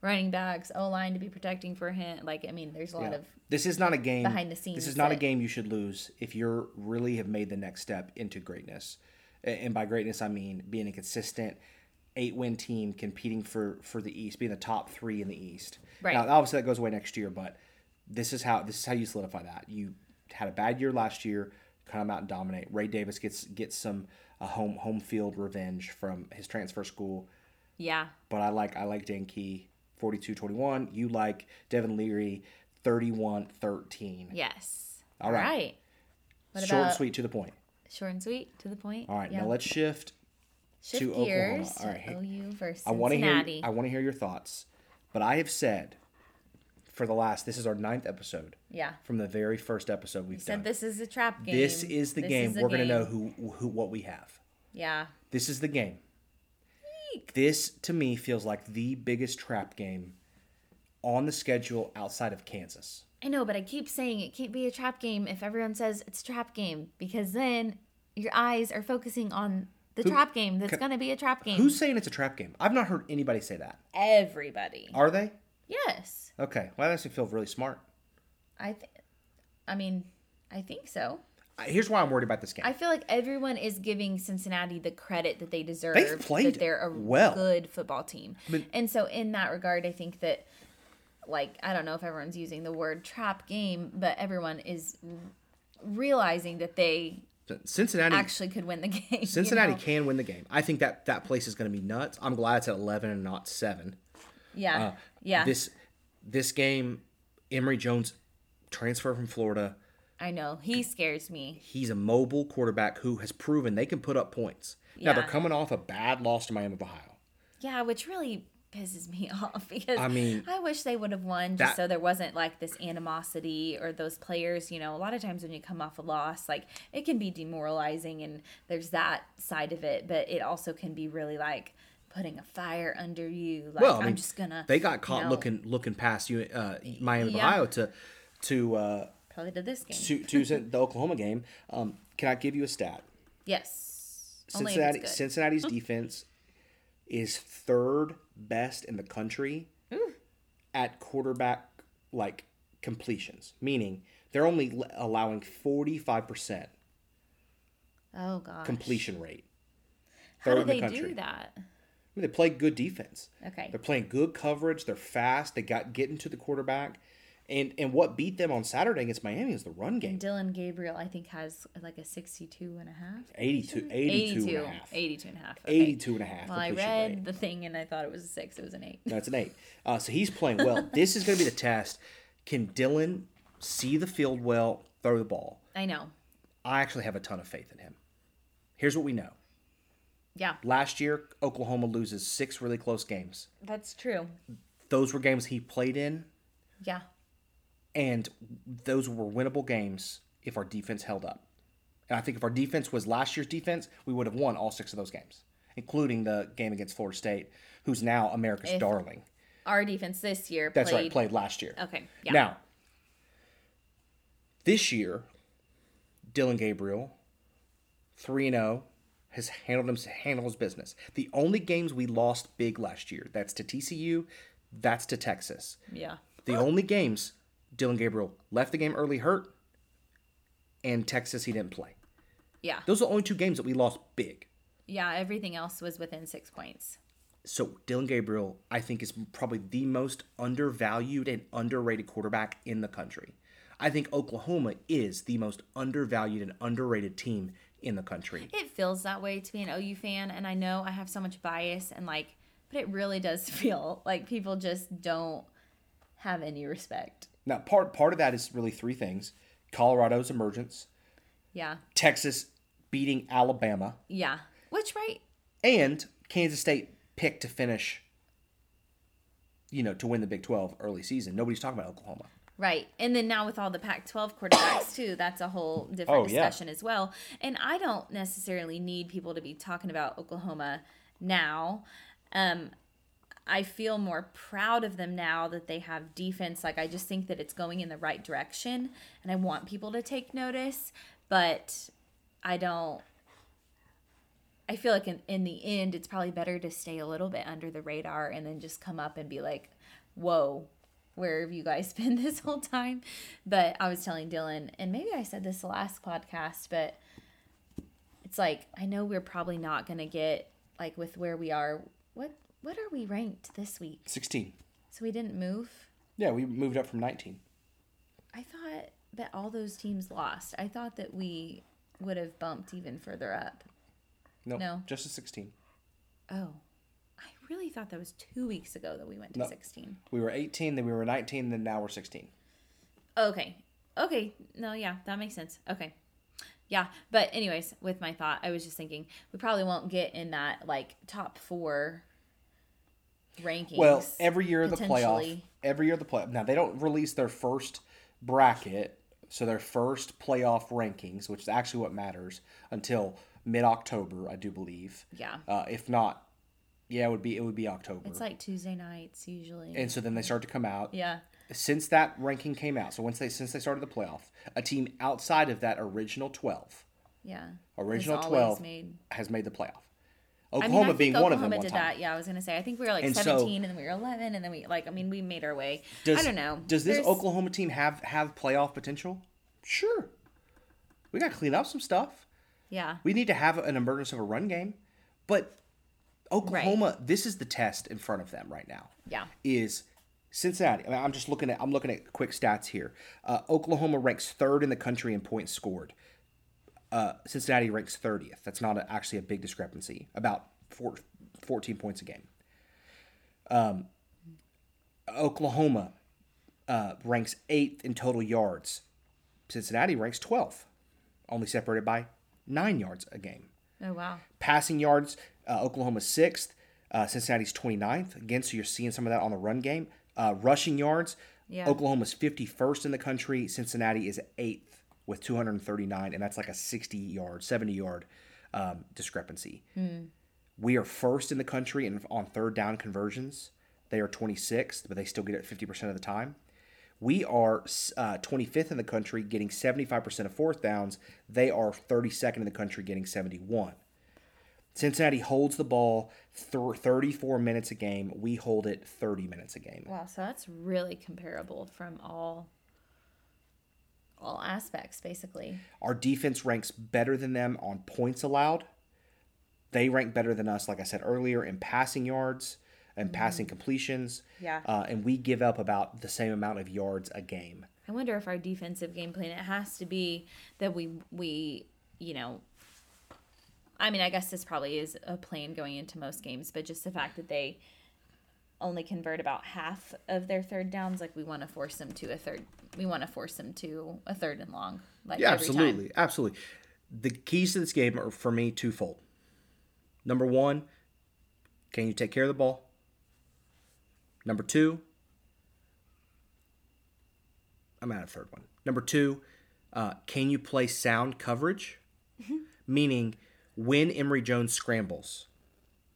running backs, O line to be protecting for him. Like I mean, there's a lot Yeah. of This is not a game behind the scenes. This is not a game you should lose if you're really have made the next step into greatness. A- And by greatness, I mean being a consistent eight win team competing for for the East, being the top three in the East. Right. Now, obviously, that goes away next year, but this is how this is how you solidify that. You had a bad year last year, come out and dominate. Ray Davis gets gets some uh, home home field revenge from his transfer school Yeah. but I like I like Dane Key 42-21. You like Devin Leary 31-13. Yes. All right. What Short and sweet to the point. Short and sweet to the point? All right, Yeah. now let's shift. shift to Oklahoma. All right, to OU versus I want to hear I want to hear your thoughts. But I have said for the last this is our ninth episode yeah. from the very first episode we've Said done. this is a trap game. This is the This game. is We're going to know who who what we have. Yeah. This is the game. This to me feels like the biggest trap game on the schedule outside of Kansas. I know, but I keep saying it can't be a trap game if everyone says it's a trap game because then your eyes are focusing on the trap game that's going to be a trap game. Who's saying it's a trap game? I've not heard anybody say that. everybody? Are they? Yes. Okay. Well, that makes me feel really smart. I th- I mean, I think so. Here's why I'm worried about this game. I feel like everyone is giving Cincinnati the credit that they deserve. They've played that they're a well. good football team. But- and so in that regard, I think that like I don't know if everyone's using the word trap game, but everyone is r- realizing that they Cincinnati. actually could win the [laughs] game. you Cincinnati know? can win the game. I think that that place is going to be nuts. I'm glad it's at 11 and not seven. Yeah. Uh, yeah. This this game, Emory Jones, transfer from Florida. I know. He scares me. He's a mobile quarterback who has proven they can put up points. Now they're coming off a bad loss to Miami of Ohio. Yeah, which really pisses me [laughs] off because I mean, I wish they would have won just that- so there wasn't like this animosity or those players, you know, a lot of times when you come off a loss, like it can be demoralizing and there's that side of it, but it also can be really like putting a fire under you. Like Well, I I'm mean, just gonna They got you caught know, looking looking past you, uh, Miami Yeah. Ohio to to uh, probably to this game. to, to the Oklahoma game. Um, can I give you a stat? Yes. Only if it's Cincinnati. Cincinnati's [laughs] defense is third best in the country at quarterback like completions, meaning they're only l- allowing 45% oh gosh. completion rate. How do in the they do that? I mean, they play good defense. Okay. They're playing good coverage. They're fast. They got getting to the quarterback. And and what beat them on Saturday against Miami is the run game. And Dillon Gabriel, I think, has like a 62 and a half. 82, 82, 82, and a half. 82 and a half. Okay. 82 and a half. Well, I read rate. the thing and I thought it was a six. It was an eight. That's an eight. Uh, so he's playing well. [laughs] this is going to be the test. Can Dillon see the field well, throw the ball? I know. I actually have a ton of faith in him. Here's what we know. Yeah, Last year, Oklahoma loses six really close games. that's true. Those were games he played in, Yeah. And those were winnable games if our defense held up. And I think if our defense was last year's defense, we would have won all six of those games, including the game against Florida State, who's now America's If- darling. Our defense this year That's played. right, played last year. Okay. Yeah. Now, this year, Dillon Gabriel, 3 0, has handled him handled his business. The only games we lost big last year, that's to TCU, that's to Texas. Yeah. The only games Dillon Gabriel left the game early hurt, and Texas he didn't play. Yeah. Those are the only two games that we lost big. Yeah. Everything else was within six points. So Dillon Gabriel, I think, is probably the most undervalued and underrated quarterback in the country. I think Oklahoma is the most undervalued and underrated team in the country. It feels that way to be an OU fan, and I know I have so much bias and like, but it really does [laughs] feel like people just don't have any respect. Now, part part of that is really three things: Colorado's emergence, Yeah. Texas beating Alabama, Yeah. Which right? and Kansas State picked to finish. You know, to win the Big Twelve early season. Nobody's talking about Oklahoma. Right. And then now with all the Pac 12 quarterbacks, too, that's a whole different Oh, yeah. discussion as well. And I don't necessarily need people to be talking about Oklahoma now. Um, I feel more proud of them now that they have defense. Like, I just think that it's going in the right direction. And I want people to take notice. But I don't. I feel like in, in the end, it's probably better to stay a little bit under the radar and then just come up and be like, whoa, where have you guys [laughs] been this whole time? But I was telling Dylan, and maybe I said this last podcast, but it's like I know we're probably not gonna get like with where we are. What what are we ranked this week? 16. So we didn't move. Yeah, we moved up from 19. I thought that all those teams lost. I thought that we would have bumped even further up. No, No. just a 16. Oh, I really thought that was two weeks ago that we went to No. 16. We were 18, then we were 19, then now we're 16. Okay. Okay. No, yeah, that makes sense. Okay. Yeah. But, anyways, with my thought, I was just thinking we probably won't get in that like top four rankings. Well, every year of the playoff, every year of the playoff. Now they don't release their first bracket, so their first playoff rankings, which is actually what matters, until mid October, I do believe. Yeah. Uh, if not, yeah, it would be it would be October. It's like Tuesday nights usually. and so then they start to come out. yeah. Since that ranking came out, so once they since they started the playoff, a team outside of that original twelve, Yeah. original twelve, made. has made the playoff. I mean, Oklahoma I being Oklahoma one of them. One did that. Yeah, I was gonna say. I think we were like And so- 17, and then we were 11, and then we like. I mean, we made our way. Does, I don't know. Does this There's- Oklahoma team have have playoff potential? Sure. We got to clean up some stuff. Yeah. We need to have an emergence of a run game, but Oklahoma. This is the test in front of them right now. Yeah. Is Cincinnati? I mean, I'm just looking at. I'm looking at quick stats here. Uh, Oklahoma ranks third in the country in points scored. Uh, Cincinnati ranks 30th. That's not a, actually a big discrepancy. About four, 14 points a game. Um, Oklahoma uh, ranks eighth in total yards. Cincinnati ranks 12th, only separated by nine yards a game. Oh wow. Passing yards, uh, Oklahoma's sixth, uh, Cincinnati's 29th. Again, so you're seeing some of that on the run game. Uh, rushing yards, Yeah. Oklahoma's 51st in the country. Cincinnati is eighth with 239, and that's like a 60 yard, 70 yard um, discrepancy. We are first in the country in, on third down conversions. They are 26th, but they still get it 50% of the time. We are uh, 25th in the country, getting 75% of fourth downs. They are 32nd in the country, getting 71. Cincinnati holds the ball th- 34 minutes a game. We hold it 30 minutes a game. Wow. So that's really comparable from all all aspects, basically. Our defense ranks better than them on points allowed. They rank better than us, like I said earlier, in passing yards and passing completions. Yeah. Uh, and we give up about the same amount of yards a game. I wonder if our defensive game plan it has to be that we we you know I mean I guess this probably is a plan going into most games, but just the fact that they only convert about half of their third downs, like we want to force them to a third we want to force them to a third and long. Like Yeah, every time. absolutely, absolutely. The keys to this game are for me twofold. Number one, can you take care of the ball? Number two, I'm out of third one. Number two, uh, can you play sound coverage? [laughs] Meaning, when Emory Jones scrambles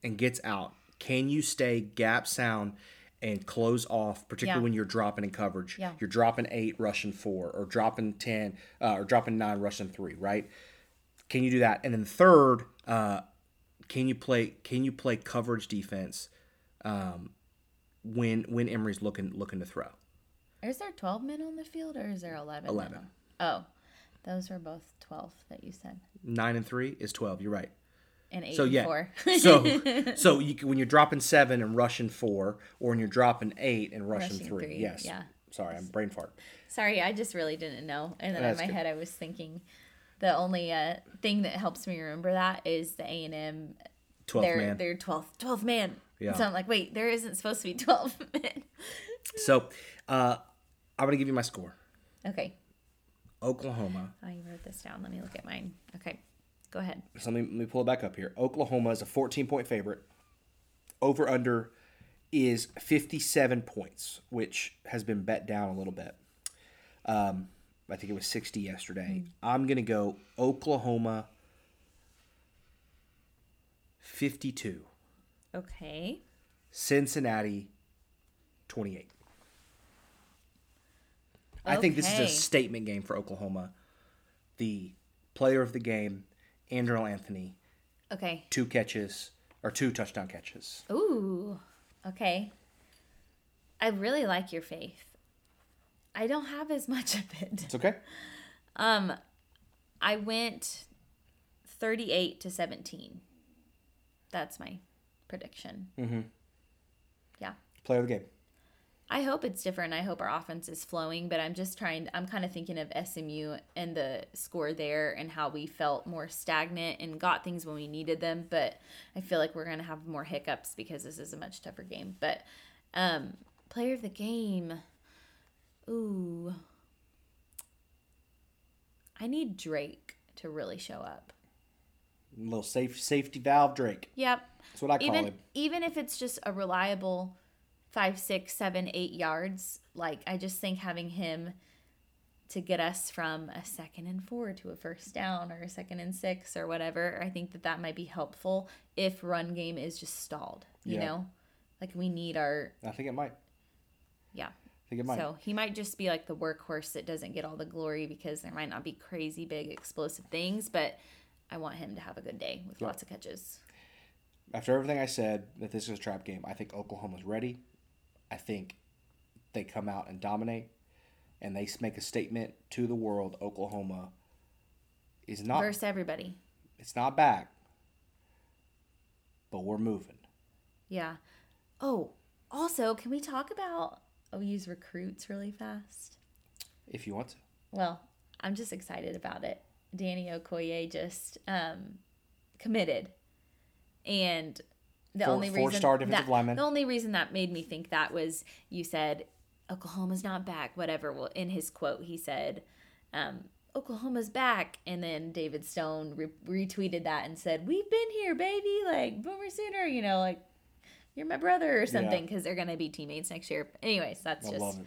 and gets out, can you stay gap sound and close off, particularly Yeah. when you're dropping in coverage? Yeah. You're dropping eight, rushing four, or dropping 10, uh, or dropping nine, rushing three, right? Can you do that? And then third, uh, can you play can you play coverage defense um, when when Emory's looking looking to throw? Is there twelve men on the field or is there eleven? 11. men? Oh. Those were both twelve that you said. Nine and three is twelve. You're right. And eight So and yeah. four. so [laughs] so you, can- when you're dropping seven and rushing four, or when you're dropping eight and rushing, Rushing three, three, yes. yeah. Sorry, I'm brain fart. Sorry, I just really didn't know. And then That's in my good. head, I was thinking the only uh, thing that helps me remember that is the A and M. Twelve man. they're 12, 12 man. Yeah. So I'm like, wait, there isn't supposed to be [laughs] twelve men. So uh, I'm gonna give you my score. okay, Oklahoma. I wrote this down. Let me look at mine. Okay, go ahead. So let me, let me pull it back up here. Oklahoma is a 14 point favorite. Over under is 57 points, which has been bet down a little bit. Um, I think it was 60 yesterday. I'm going to go Oklahoma 52, Okay, Cincinnati 28. I think this is a statement game for Oklahoma. The player of the game, Andrel Anthony, okay. two catches or two touchdown catches. Ooh, okay. I really like your faith. I don't have as [laughs] much of it. It's okay. Um I went 38 to 17. That's my prediction. Mm-hmm. Yeah. Player of the game. I hope it's different. I hope our offense is flowing, but I'm just trying. I'm kind of thinking of SMU and the score there and how we felt more stagnant and got things when we needed them. But I feel like we're going to have more hiccups because this is a much tougher game. But um, player of the game. Ooh. I need Drake to really show up. little safe safety valve Drake. Yep. That's what I call even him. even if it's just a reliable five, six, seven, eight yards, like I just think having him to get us from a second and four to a first down or a second and six or whatever, I think that that might be helpful if run game is just stalled. You Yeah. know, like we need our I think it might. yeah. I think it might. So he might just be like the workhorse that doesn't get all the glory because there might not be crazy big explosive things, but I want him to have a good day with lots of catches. After everything I said, that this is a trap game, I think Oklahoma's ready. I think they come out and dominate, and they make a statement to the world. Oklahoma is not. Versus everybody. It's not back, but we're moving. Yeah. Oh, also, can we talk about OU's recruits really fast? If you want to. Well, I'm just excited about it. Danny Okoye just um, committed, and the Four- only reason four-star defensive that, lineman. the only reason that made me think that was you said Oklahoma's not back. Whatever. Well, in his quote, he said. Um, Oklahoma's back, and then David Stone re- retweeted that and said, "We've been here, baby. Like Boomer Sooner, you know, like you're my brother or something because they're gonna be teammates next year. Anyways, that's I just.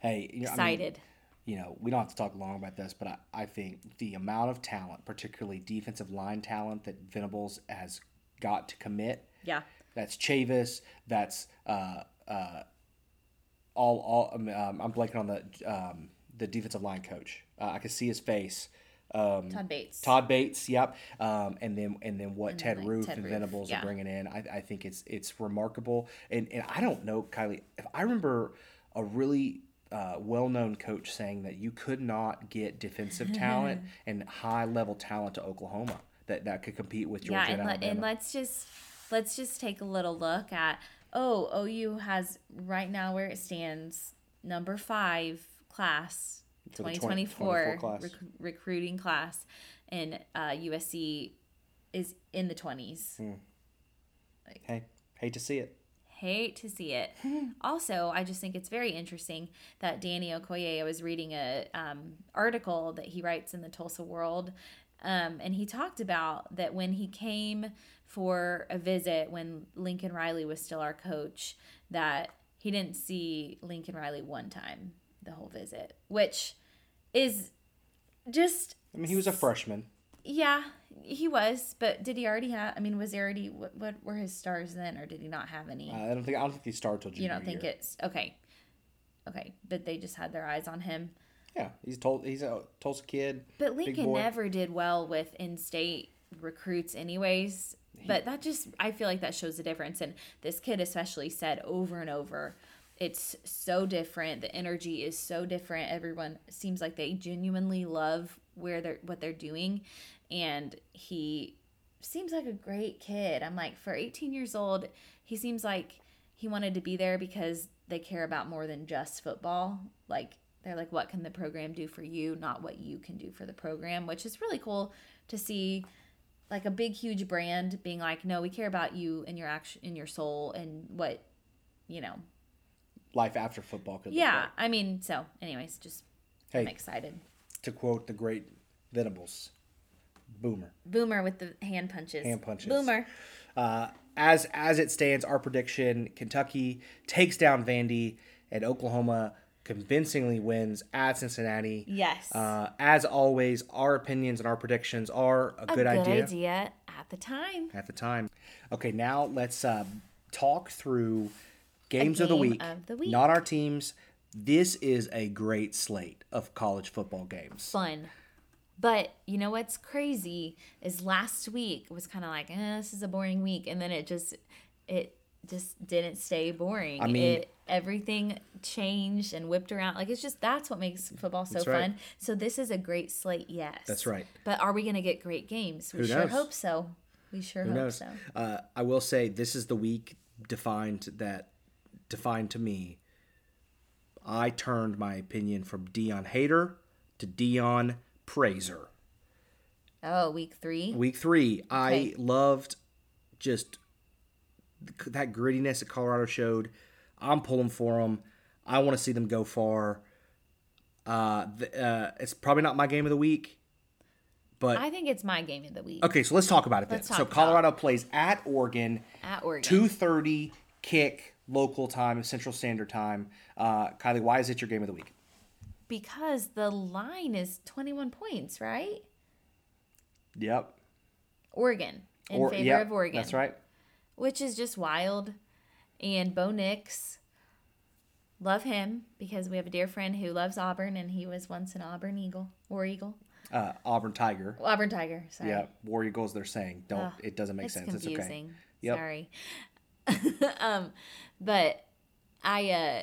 Hey, you know, I mean, excited. you know, we don't have to talk long about this, but I, I think the amount of talent, particularly defensive line talent, that Venables has got to commit. yeah, That's Chavis. That's uh, uh, all. All um, um, I'm blanking on the um, the defensive line coach. Uh, I can see his face. Um, Todd Bates. Todd Bates, yep, um, and then and then what And Ted like, Roof Ted and Roof, Venables yeah. are bringing in, I, I think it's it's remarkable, and and I don't know, Kylie, if I remember a really uh, well-known coach saying that you could not get defensive [laughs] talent and high-level talent to Oklahoma that that could compete with Georgia yeah, and and, Alabama. and let's just let's just take a little look at oh OU has right now where it stands number five class For 20 2024 24 class. rec- recruiting class, and uh, USC is in the 20s. Hmm. hey, hate to see it. Hate to see it. [laughs] also, I just think it's very interesting that Danny Okoye. I was reading a um, article that he writes in the Tulsa World, um, and he talked about that when he came for a visit when Lincoln Riley was still our coach, that he didn't see Lincoln Riley one time the whole visit, which is just I mean, he was a freshman. yeah, he was. But did he already have? I mean, was there already what, what were his stars then, or did he not have any? Uh, I don't think I don't think he started till junior you don't think year. it's okay okay but they just had their eyes on him Yeah, he's told he's a Tulsa kid. but lincoln never did well with in-state recruits anyways but that just i feel like that shows the difference. And this kid especially said over and over it's so different. The energy is so different. Everyone seems like they genuinely love where they're what they're doing. And he seems like a great kid. I'm like for 18 years old he seems like he wanted to be there because they care about more than just football. Like they're like what can the program do for you not what you can do for the program which is really cool to see like a big huge brand being like no we care about you and your action in your soul and what you know Life after football could look yeah like. i mean so anyways just hey, i'm excited to quote the great Venables, Boomer. boomer with the hand punches Hand punches. boomer Uh, as as it stands, our prediction: Kentucky takes down Vandy, and Oklahoma convincingly wins at Cincinnati. yes Uh, as always, our opinions and our predictions are a, good, idea, at the time at the time. Okay, now let's uh, talk through games of the week. of the week. Not our teams. This is a great slate of college football games. fun. But you know what's crazy is last week was kind of like, eh, this is a boring week, and then it just it just didn't stay boring. I mean- it, everything changed and whipped around. Like it's just that's what makes football so right. fun. So this is a great slate, yes. That's right. But are we going to get great games? We Who sure knows? hope so. We sure Who hope knows? so. Uh, I will say this is the week defined that defined to me. I turned my opinion from Deion hater to Deion praiser. Oh, week three. Week three, I loved just that grittiness that Colorado showed. I'm pulling for them. I want to see them go far. Uh, th- uh, it's probably not my game of the week, but I think it's my game of the week okay. So let's talk about it then. So Colorado plays at Oregon. at Oregon. Two thirty kick local time, Central Standard Time. Uh, Kylie, why is it your game of the week? because the line is 21 points, right? Yep. Oregon in Or- favor yep, of Oregon. That's right. Which is just wild. And Bo Nix, love him because we have a dear friend who loves Auburn and he was once an Auburn Eagle, War Eagle, Uh, Auburn Tiger. Auburn Tiger. Sorry. Yeah, War Eagles. They're saying don't. Ugh, it doesn't make it's sense. confusing. It's okay. Yep. Sorry. [laughs] um, but I uh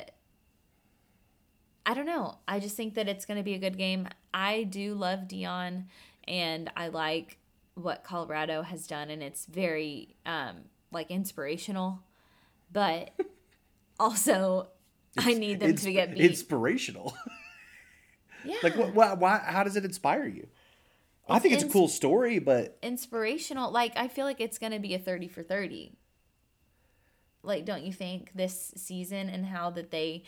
I don't know. I just think that it's going to be a good game. I do love Deion and I like what Colorado has done and it's very um like inspirational. But [laughs] also I need them to get beat. Inspirational. [laughs] yeah. like what, what? Why? How does it inspire you? I think it's a cool story, but inspirational. Like I feel like it's gonna be a thirty for thirty. Like, don't you think this season and how that they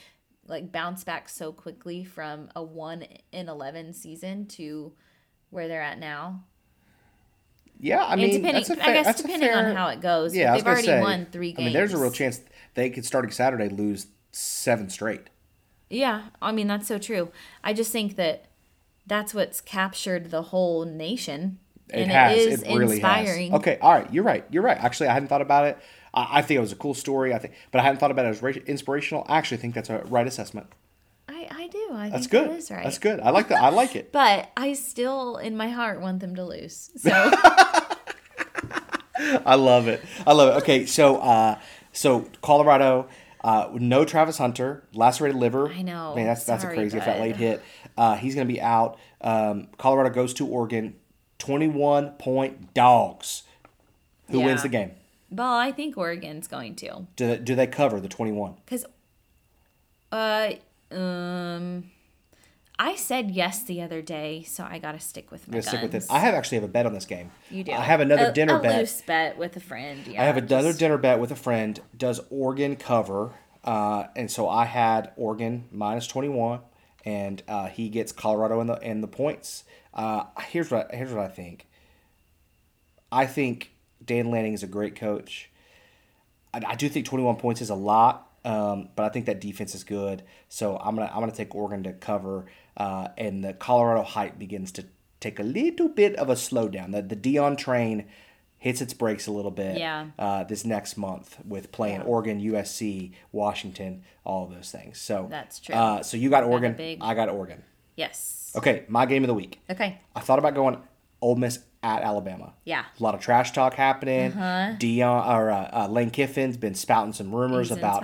like bounce back so quickly from a one in eleven season to where they're at now? Yeah, I And mean, depending, that's a I guess depending fair- on how it goes. Yeah, they've already say, won three games. I mean, there's a real chance they could starting Saturday lose seven straight. Yeah, I mean that's so true. I just think that that's what's captured the whole nation, It and has. it is it really inspiring. has. Okay, all right, you're right. You're right. Actually, I hadn't thought about it. I, I think it was a cool story. I think, but I hadn't thought about it as inspirational. I actually think that's a right assessment. I, I do. I That's think good. that is right. That's good. I like that. I like it. [laughs] But I still, in my heart, want them to lose. So [laughs] I love it. I love it. Okay, so uh, so Colorado, uh, no Travis Hunter, lacerated liver. I know. Man, that's that's a Sorry, crazy if that late hit. Uh, he's gonna be out. Um, Colorado goes to Oregon, twenty-one point dogs. Who wins the game? Well, I think Oregon's going to. Do they, do they cover the twenty-one? Because, uh, um, I said yes the other day, so I got to stick with my I'm stick with it. I have actually have a bet on this game. You do. I have another A- dinner a bet. loose bet with a friend. Yeah. I have another just- dinner bet with a friend. Does Oregon cover? Uh, and so I had Oregon minus twenty one, and uh, he gets Colorado in the in the points. Uh, here's what here's what I think. I think Dan Lanning is a great coach. I, I do think twenty one points is a lot, um, but I think that defense is good. So I'm gonna I'm gonna take Oregon to cover, uh, and the Colorado hype begins to take a little bit of a slowdown. The the Deion train hits its brakes a little bit Yeah. uh, this next month with playing Yeah. Oregon, USC, Washington, all of those things. So That's true. Uh, so you got Oregon, big- I got Oregon. Yes. Okay, my game of the week. Okay. I thought about going Ole Miss at Alabama. Yeah. A lot of trash talk happening. Deion or uh, uh, Lane Kiffin's been spouting some rumors He's about.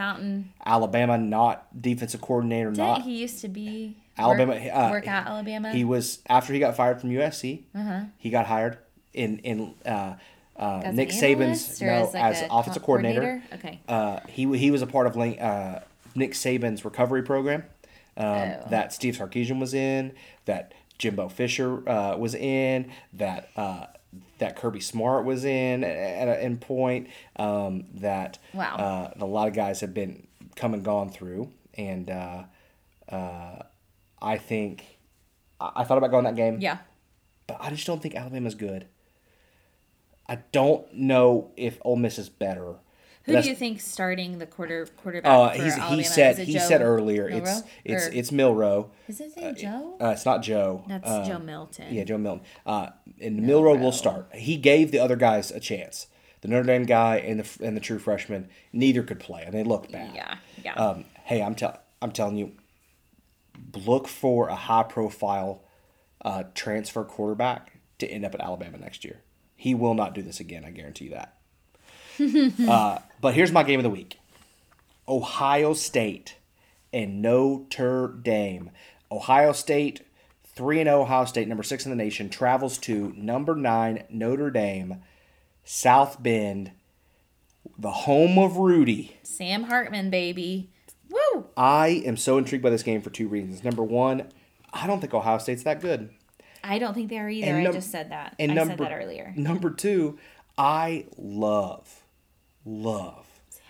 Alabama not defensive coordinator, Didn't not he used to be Alabama. Work, uh, work at Alabama. He was after he got fired from USC. He got hired in in uh, uh, Nick an Saban's no as, like, as offensive co- coordinator. Okay. Uh, he he was a part of Lane, uh, Nick Saban's recovery program um, Oh. that Steve Sarkisian was in, that Jimbo Fisher uh, was in, that uh, that Kirby Smart was in at a in point. Um, that Wow. uh, a lot of guys have been come and gone through, and uh, uh, I think I, I thought about going that game yeah. but I just don't think Alabama's good. I don't know if Ole Miss is better. Who do you think starting the quarter quarterback Uh, for he said he Joe said earlier it's it's Or- it's Milroe. Is his name Joe? Uh, it's not Joe. That's Uh, Joe Milton. Yeah, Joe Milton. Uh, and Milroe will start. He gave the other guys a chance. The Notre Dame guy and the and the true freshman, neither could play, and they looked bad. Yeah, yeah. Um, hey, I'm tell I'm telling you, look for a high profile uh, transfer quarterback to end up at Alabama next year. He will not do this again. I guarantee you that. [laughs] uh, but here's my game of the week: Ohio State and Notre Dame. Ohio State, three and zero. Ohio State, number six in the nation, travels to number nine Notre Dame, South Bend, the home of Rudy. Sam Hartman, baby. Woo! I am so intrigued by this game for two reasons. Number one, I don't think Ohio State's that good. I don't think they are either. And I just said that. And I number said that earlier. Number two, I love, love Sam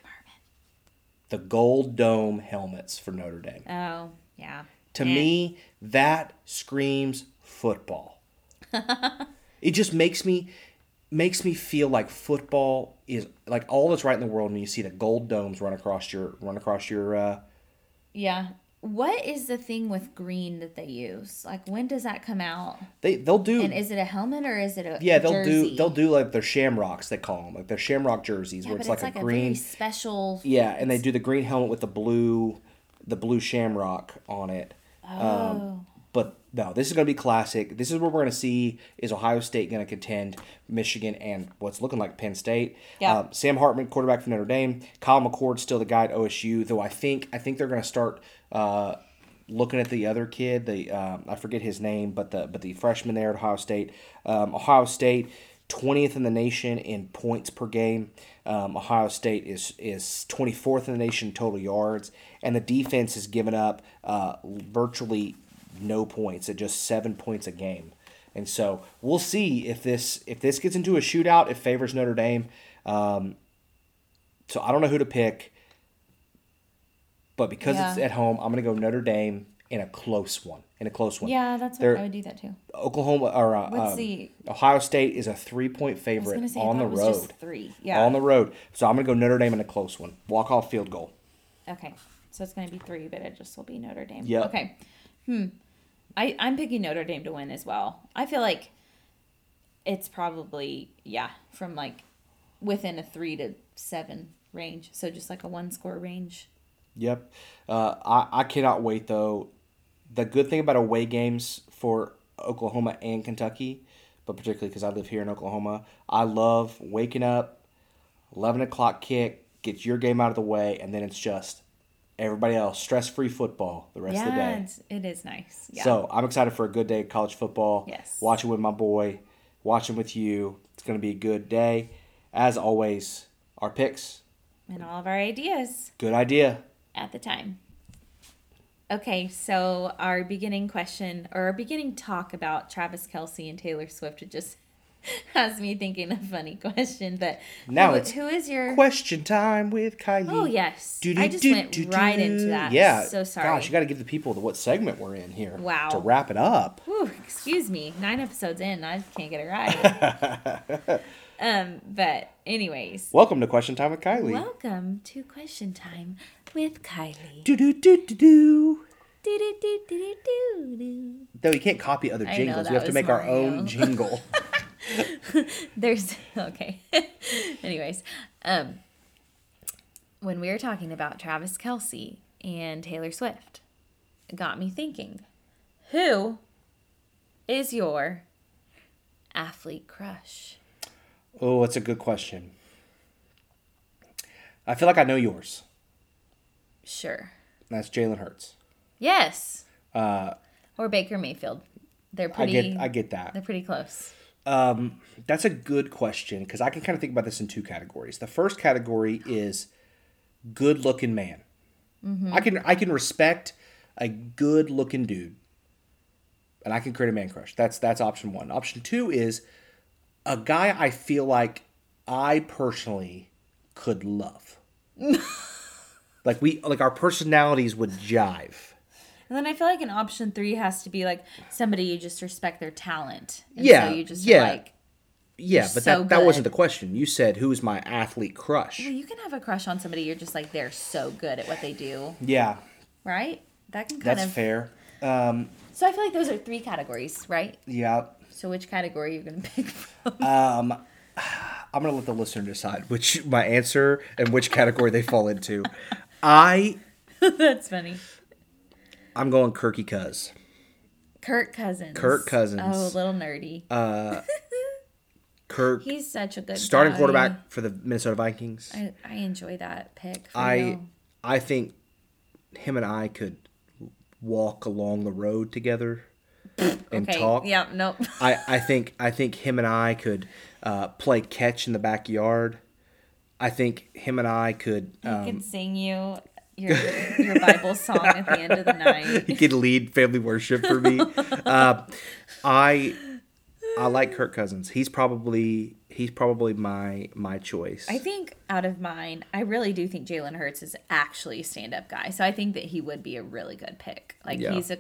the gold dome helmets for Notre Dame. Oh, yeah. To me, that screams football. [laughs] it just makes me makes me feel like football is like all that's right in the world when you see the gold domes run across your run across your uh Yeah. What is the thing with green that they use? Like, when does that come out? they they'll do And is it a helmet or is it a yeah they'll jersey? do they'll do like their shamrocks they call them like their shamrock jerseys Yeah, where but it's like, a very green special. yeah and they do the green helmet with the blue the blue shamrock on it Oh. but no, this is going to be classic. This is where we're going to see is Ohio State going to contend Michigan and what's looking like Penn State. Yeah. Um, Sam Hartman, quarterback for Notre Dame. Kyle McCord still the guy at OSU, though I think I think they're going to start uh, looking at the other kid. The um, I forget his name, but the but the freshman there at Ohio State. Um, Ohio State. 20th in the nation in points per game. Um, Ohio State is is 24th in the nation total yards, and the defense has given up uh, virtually no points at just seven points a game. And so we'll see if this if this gets into a shootout, it favors Notre Dame. Um, so I don't know who to pick, but because it's at home, I'm going to go Notre Dame in a close one. In a close one. Yeah, that's what They're- I would do that too. Oklahoma or uh, What's um, the- Ohio State is a three point favorite say on the road. just three. Yeah. On the road. So I'm gonna go Notre Dame in a close one. Walk off field goal. Okay, so it's gonna be three, but it just will be Notre Dame. Yep. Okay. Hmm. I I'm picking Notre Dame to win as well. I feel like it's probably yeah from like within a three to seven range, so just like a one score range. Yep. Uh, I, I cannot wait though. The good thing about away games for Oklahoma and Kentucky, but particularly because I live here in Oklahoma, I love waking up, eleven o'clock kick, get your game out of the way, and then it's just everybody else stress free football the rest of the day. it's, it is nice. Yeah. So I'm excited for a good day of college football. Yes. Watching with my boy, watching with you. It's going to be a good day. As always, our picks, and all of our ideas. good idea. At the time. Okay, so our beginning question or our beginning talk about Travis Kelce and Taylor Swift just [laughs] has me thinking a funny question. But Now who, it's who is your? Question time with Kylie. Oh yes, I Do-do, just do, went do, right do. into that. Yeah. so sorry. Gosh, you got to give the people the what segment we're in here. Wow. To wrap it up. Whew, excuse me, nine episodes in, I can't get it right. [laughs] um, but anyways, Welcome to Question Time with Kylie. welcome to Question Time with Kylie. do do do do do. Do-do-do-do-do-do. No, you can't copy other I know, jingles. that we have to was make our Mario. own jingle. [laughs] [laughs] There's okay. [laughs] Anyways, um, when we were talking about Travis Kelce and Taylor Swift, it got me thinking, who is your athlete crush? oh, that's a good question. I feel like I know yours. Sure. That's Jalen Hurts. Yes. Uh, Or Baker Mayfield. They're I pretty. get I get that. They're pretty close. Um, that's a good question because I can kind of think about this in two categories. The first category is good looking man. I can I can respect a good looking dude, and I can create a man crush. That's that's option one. Option two is a guy I feel like I personally could love. [laughs] like we like our personalities would jive. And then I feel like an option three has to be like somebody you just respect their talent. And Yeah, So you just yeah. like. Yeah, but so that, that wasn't the question. You said who's my athlete crush. Well, you can have a crush on somebody. You're just like they're so good at what they do, Yeah, right? That can that's of. fair. Um, So I feel like those are three categories, right? yeah. So which category are you gonna [laughs] pick from? Um, I'm gonna let the listener decide which my answer and which category they fall into. [laughs] I [laughs] That's funny. I'm going Kirky Cuz. Kirk Cousins. Kirk Cousins. Oh, a little nerdy. Uh, [laughs] Kirk, He's such a good starting guy. quarterback for the Minnesota Vikings. I, I enjoy that pick. I real. I think him and I could walk along the road together [laughs] and okay. talk. Yeah. Nope. I, I think I think him and I could uh, play catch in the backyard. I think him and I could. I Um, could sing you your your Bible song at the end of the night. [laughs] he could lead family worship for me. uh, I I like Kirk Cousins. He's probably he's probably my my choice. I think out of mine, I really do think Jalen Hurts is actually a stand up guy. So I think that he would be a really good pick. Like Yeah. he's a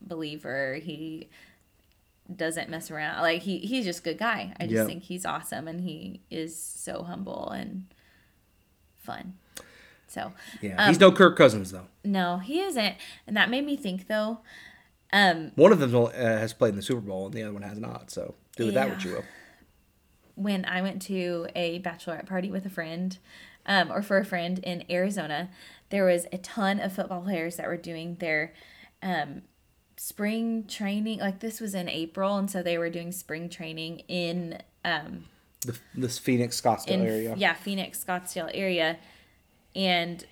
believer. He doesn't mess around. Like he he's just a good guy. I just Yeah. think he's awesome and he is so humble and fun. So yeah, um, he's no Kirk Cousins though. no, he isn't. And that made me think though. Um, One of them uh, has played in the Super Bowl and the other one has not. So do with that what you will. when I went to a bachelorette party with a friend, um, or for a friend in Arizona, there was a ton of football players that were doing their um, spring training. Like this was in April, and so they were doing spring training in um, The, this Phoenix Scottsdale in area. yeah Phoenix Scottsdale area, and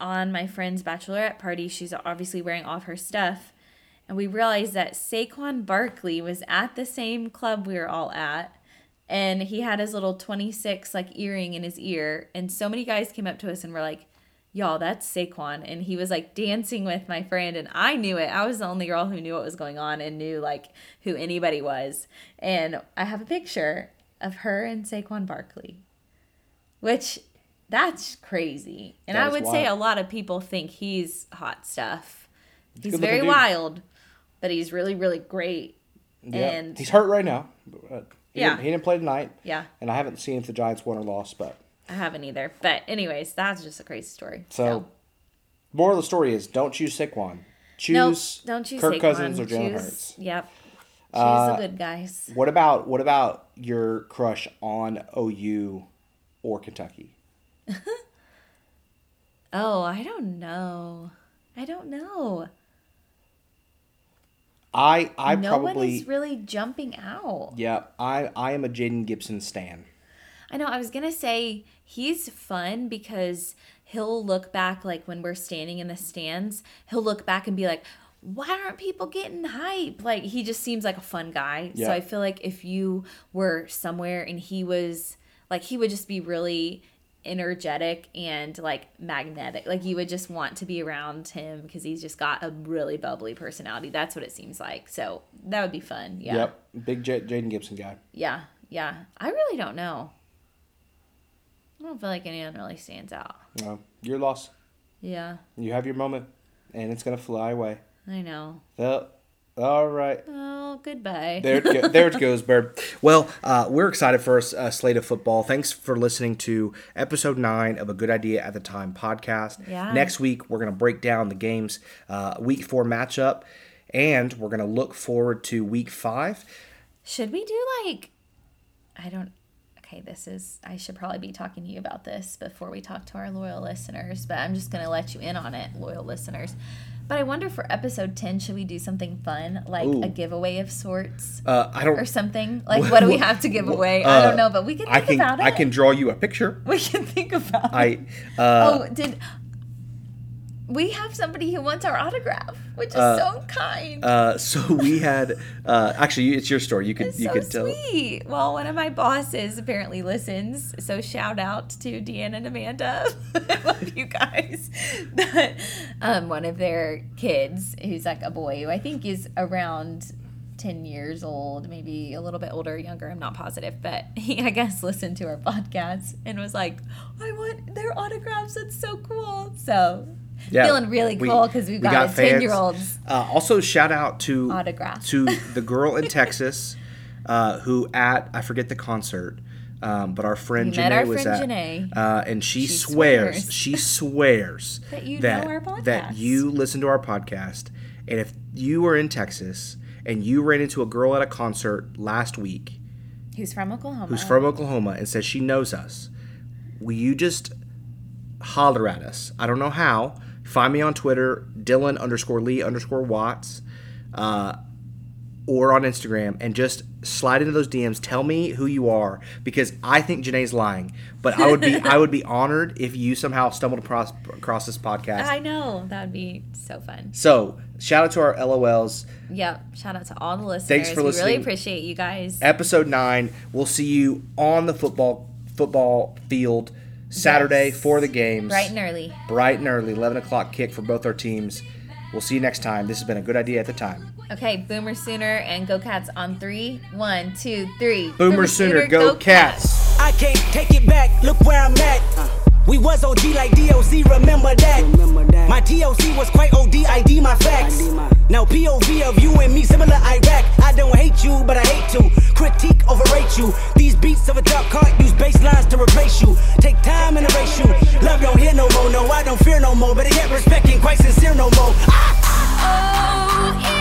on my friend's bachelorette party, she's obviously wearing all of her stuff, and we realized that Saquon Barkley was at the same club we were all at, and he had his little twenty six like earring in his ear, and so many guys came up to us and were like. Y'all, that's Saquon. And he was like dancing with my friend, and I knew it. I was the only girl who knew what was going on and knew like who anybody was. And I have a picture of her and Saquon Barkley which that's crazy. And That I would say a lot of people think he's hot stuff. He's good-looking very dude. wild, but he's really, really great. Yeah. And he's hurt right now. Uh, he Yeah. didn't, he didn't play tonight. yeah, And I haven't seen if the Giants won or lost, but I haven't either. But anyways, that's just a crazy story. so moral of the story is don't choose Saquon. no, Choose don't choose Kirk Saquon. Cousins or Jalen Hurts. Yep. Choose Uh, the good guys. What about what about your crush on OU or Kentucky? [laughs] Oh, I don't know. I don't know. I I no one probably is really jumping out. yeah I I am a Jayden Gibson stan. I know. I was gonna say he's fun because he'll look back like when we're standing in the stands, he'll look back and be like, "Why aren't people getting hype?" Like he just seems like a fun guy. Yeah. So I feel like if you were somewhere and he was like, he would just be really energetic and like magnetic. Like you would just want to be around him because he's just got a really bubbly personality. That's what it seems like. So that would be fun. Yeah. Yep, big J- Jayden Gibson guy. Yeah, yeah. I really don't know. I don't feel like anyone really stands out. No, your loss. Yeah, You have your moment, and it's gonna fly away. I know. Well, all right. Oh, goodbye. There it, go, [laughs] there it goes, Bird. Well, uh, we're excited for a uh, slate of football. Thanks for listening to episode nine of a Good Idea at the Time podcast. Yeah. Next week, we're going to break down the game's uh, week four matchup, and we're going to look forward to week five. Should we do like, I don't. Okay, this is. I should probably be talking to you about this before we talk to our loyal listeners, but I'm just gonna let you in on it, loyal listeners. But I wonder for episode ten, should we do something fun like Ooh. a giveaway of sorts Uh, I don't. or something? Like, what do we have to give away? I uh, don't know, but we can think I can. about it. I can draw you a picture. [laughs] We can think about. it. I. Uh, oh, did we have somebody who wants our autograph, which is Uh, so kind. uh, so we had. Uh, actually, it's your story. You could. it's you so could tell. sweet. Well, one of my bosses apparently listens, so shout out to Deanna and Amanda. [laughs] I love you guys. [laughs] That um, one of their kids, who's like a boy, who I think is around 10 years old, maybe a little bit older younger, I'm not positive, but he, I guess, listened to our podcast and was like, I want their autographs. It's so cool. So, Yeah, feeling really we- cool because we've we got, 10 year old's Uh, also, shout out to autograph. to [laughs] the girl in Texas uh, who at I forget the concert, um, but our friend We Janae our was friend at, Janae. uh, and she, She swears, swears. she [laughs] swears That you know that that you listen to our podcast, and if you were in Texas and you ran into a girl at a concert last week Who's from Oklahoma? who's from Oklahoma and says she knows us, will you just holler at us? I don't know how. Find me on Twitter, Dylan underscore Lee underscore Watts. Uh, or on Instagram and just slide into those DMs. Tell me who you are because I think Janae's lying. But I would be [laughs] I would be honored if you somehow stumbled across across this podcast. I know that would be so fun. So shout out to our LOLs. Yep. Shout out to all the listeners. Thanks for we listening. really appreciate you guys. Episode nine. We'll see you on the football football field Saturday Yes. for the games. Bright and early. bright and early, 11 o'clock kick for both our teams. We'll see you next time. This has been a good idea at the time. Okay, Boomer Sooner and Go Cats on three. One, two, three. Boomer Sooner, go Cats! I can't take it back, look where I'm at. We was OG like DOC, remember that. Remember that. My TOC was quite OD, ID my facts. ID my- Now POV of you and me, similar Iraq. I don't hate you, but I hate to critique, overrate you. These beats of a dark cart use bass lines to replace you. Take time and erase you. Love don't hear no more, no, I don't fear no more. But I get respect ain't quite sincere no more. Ah! Oh, yeah.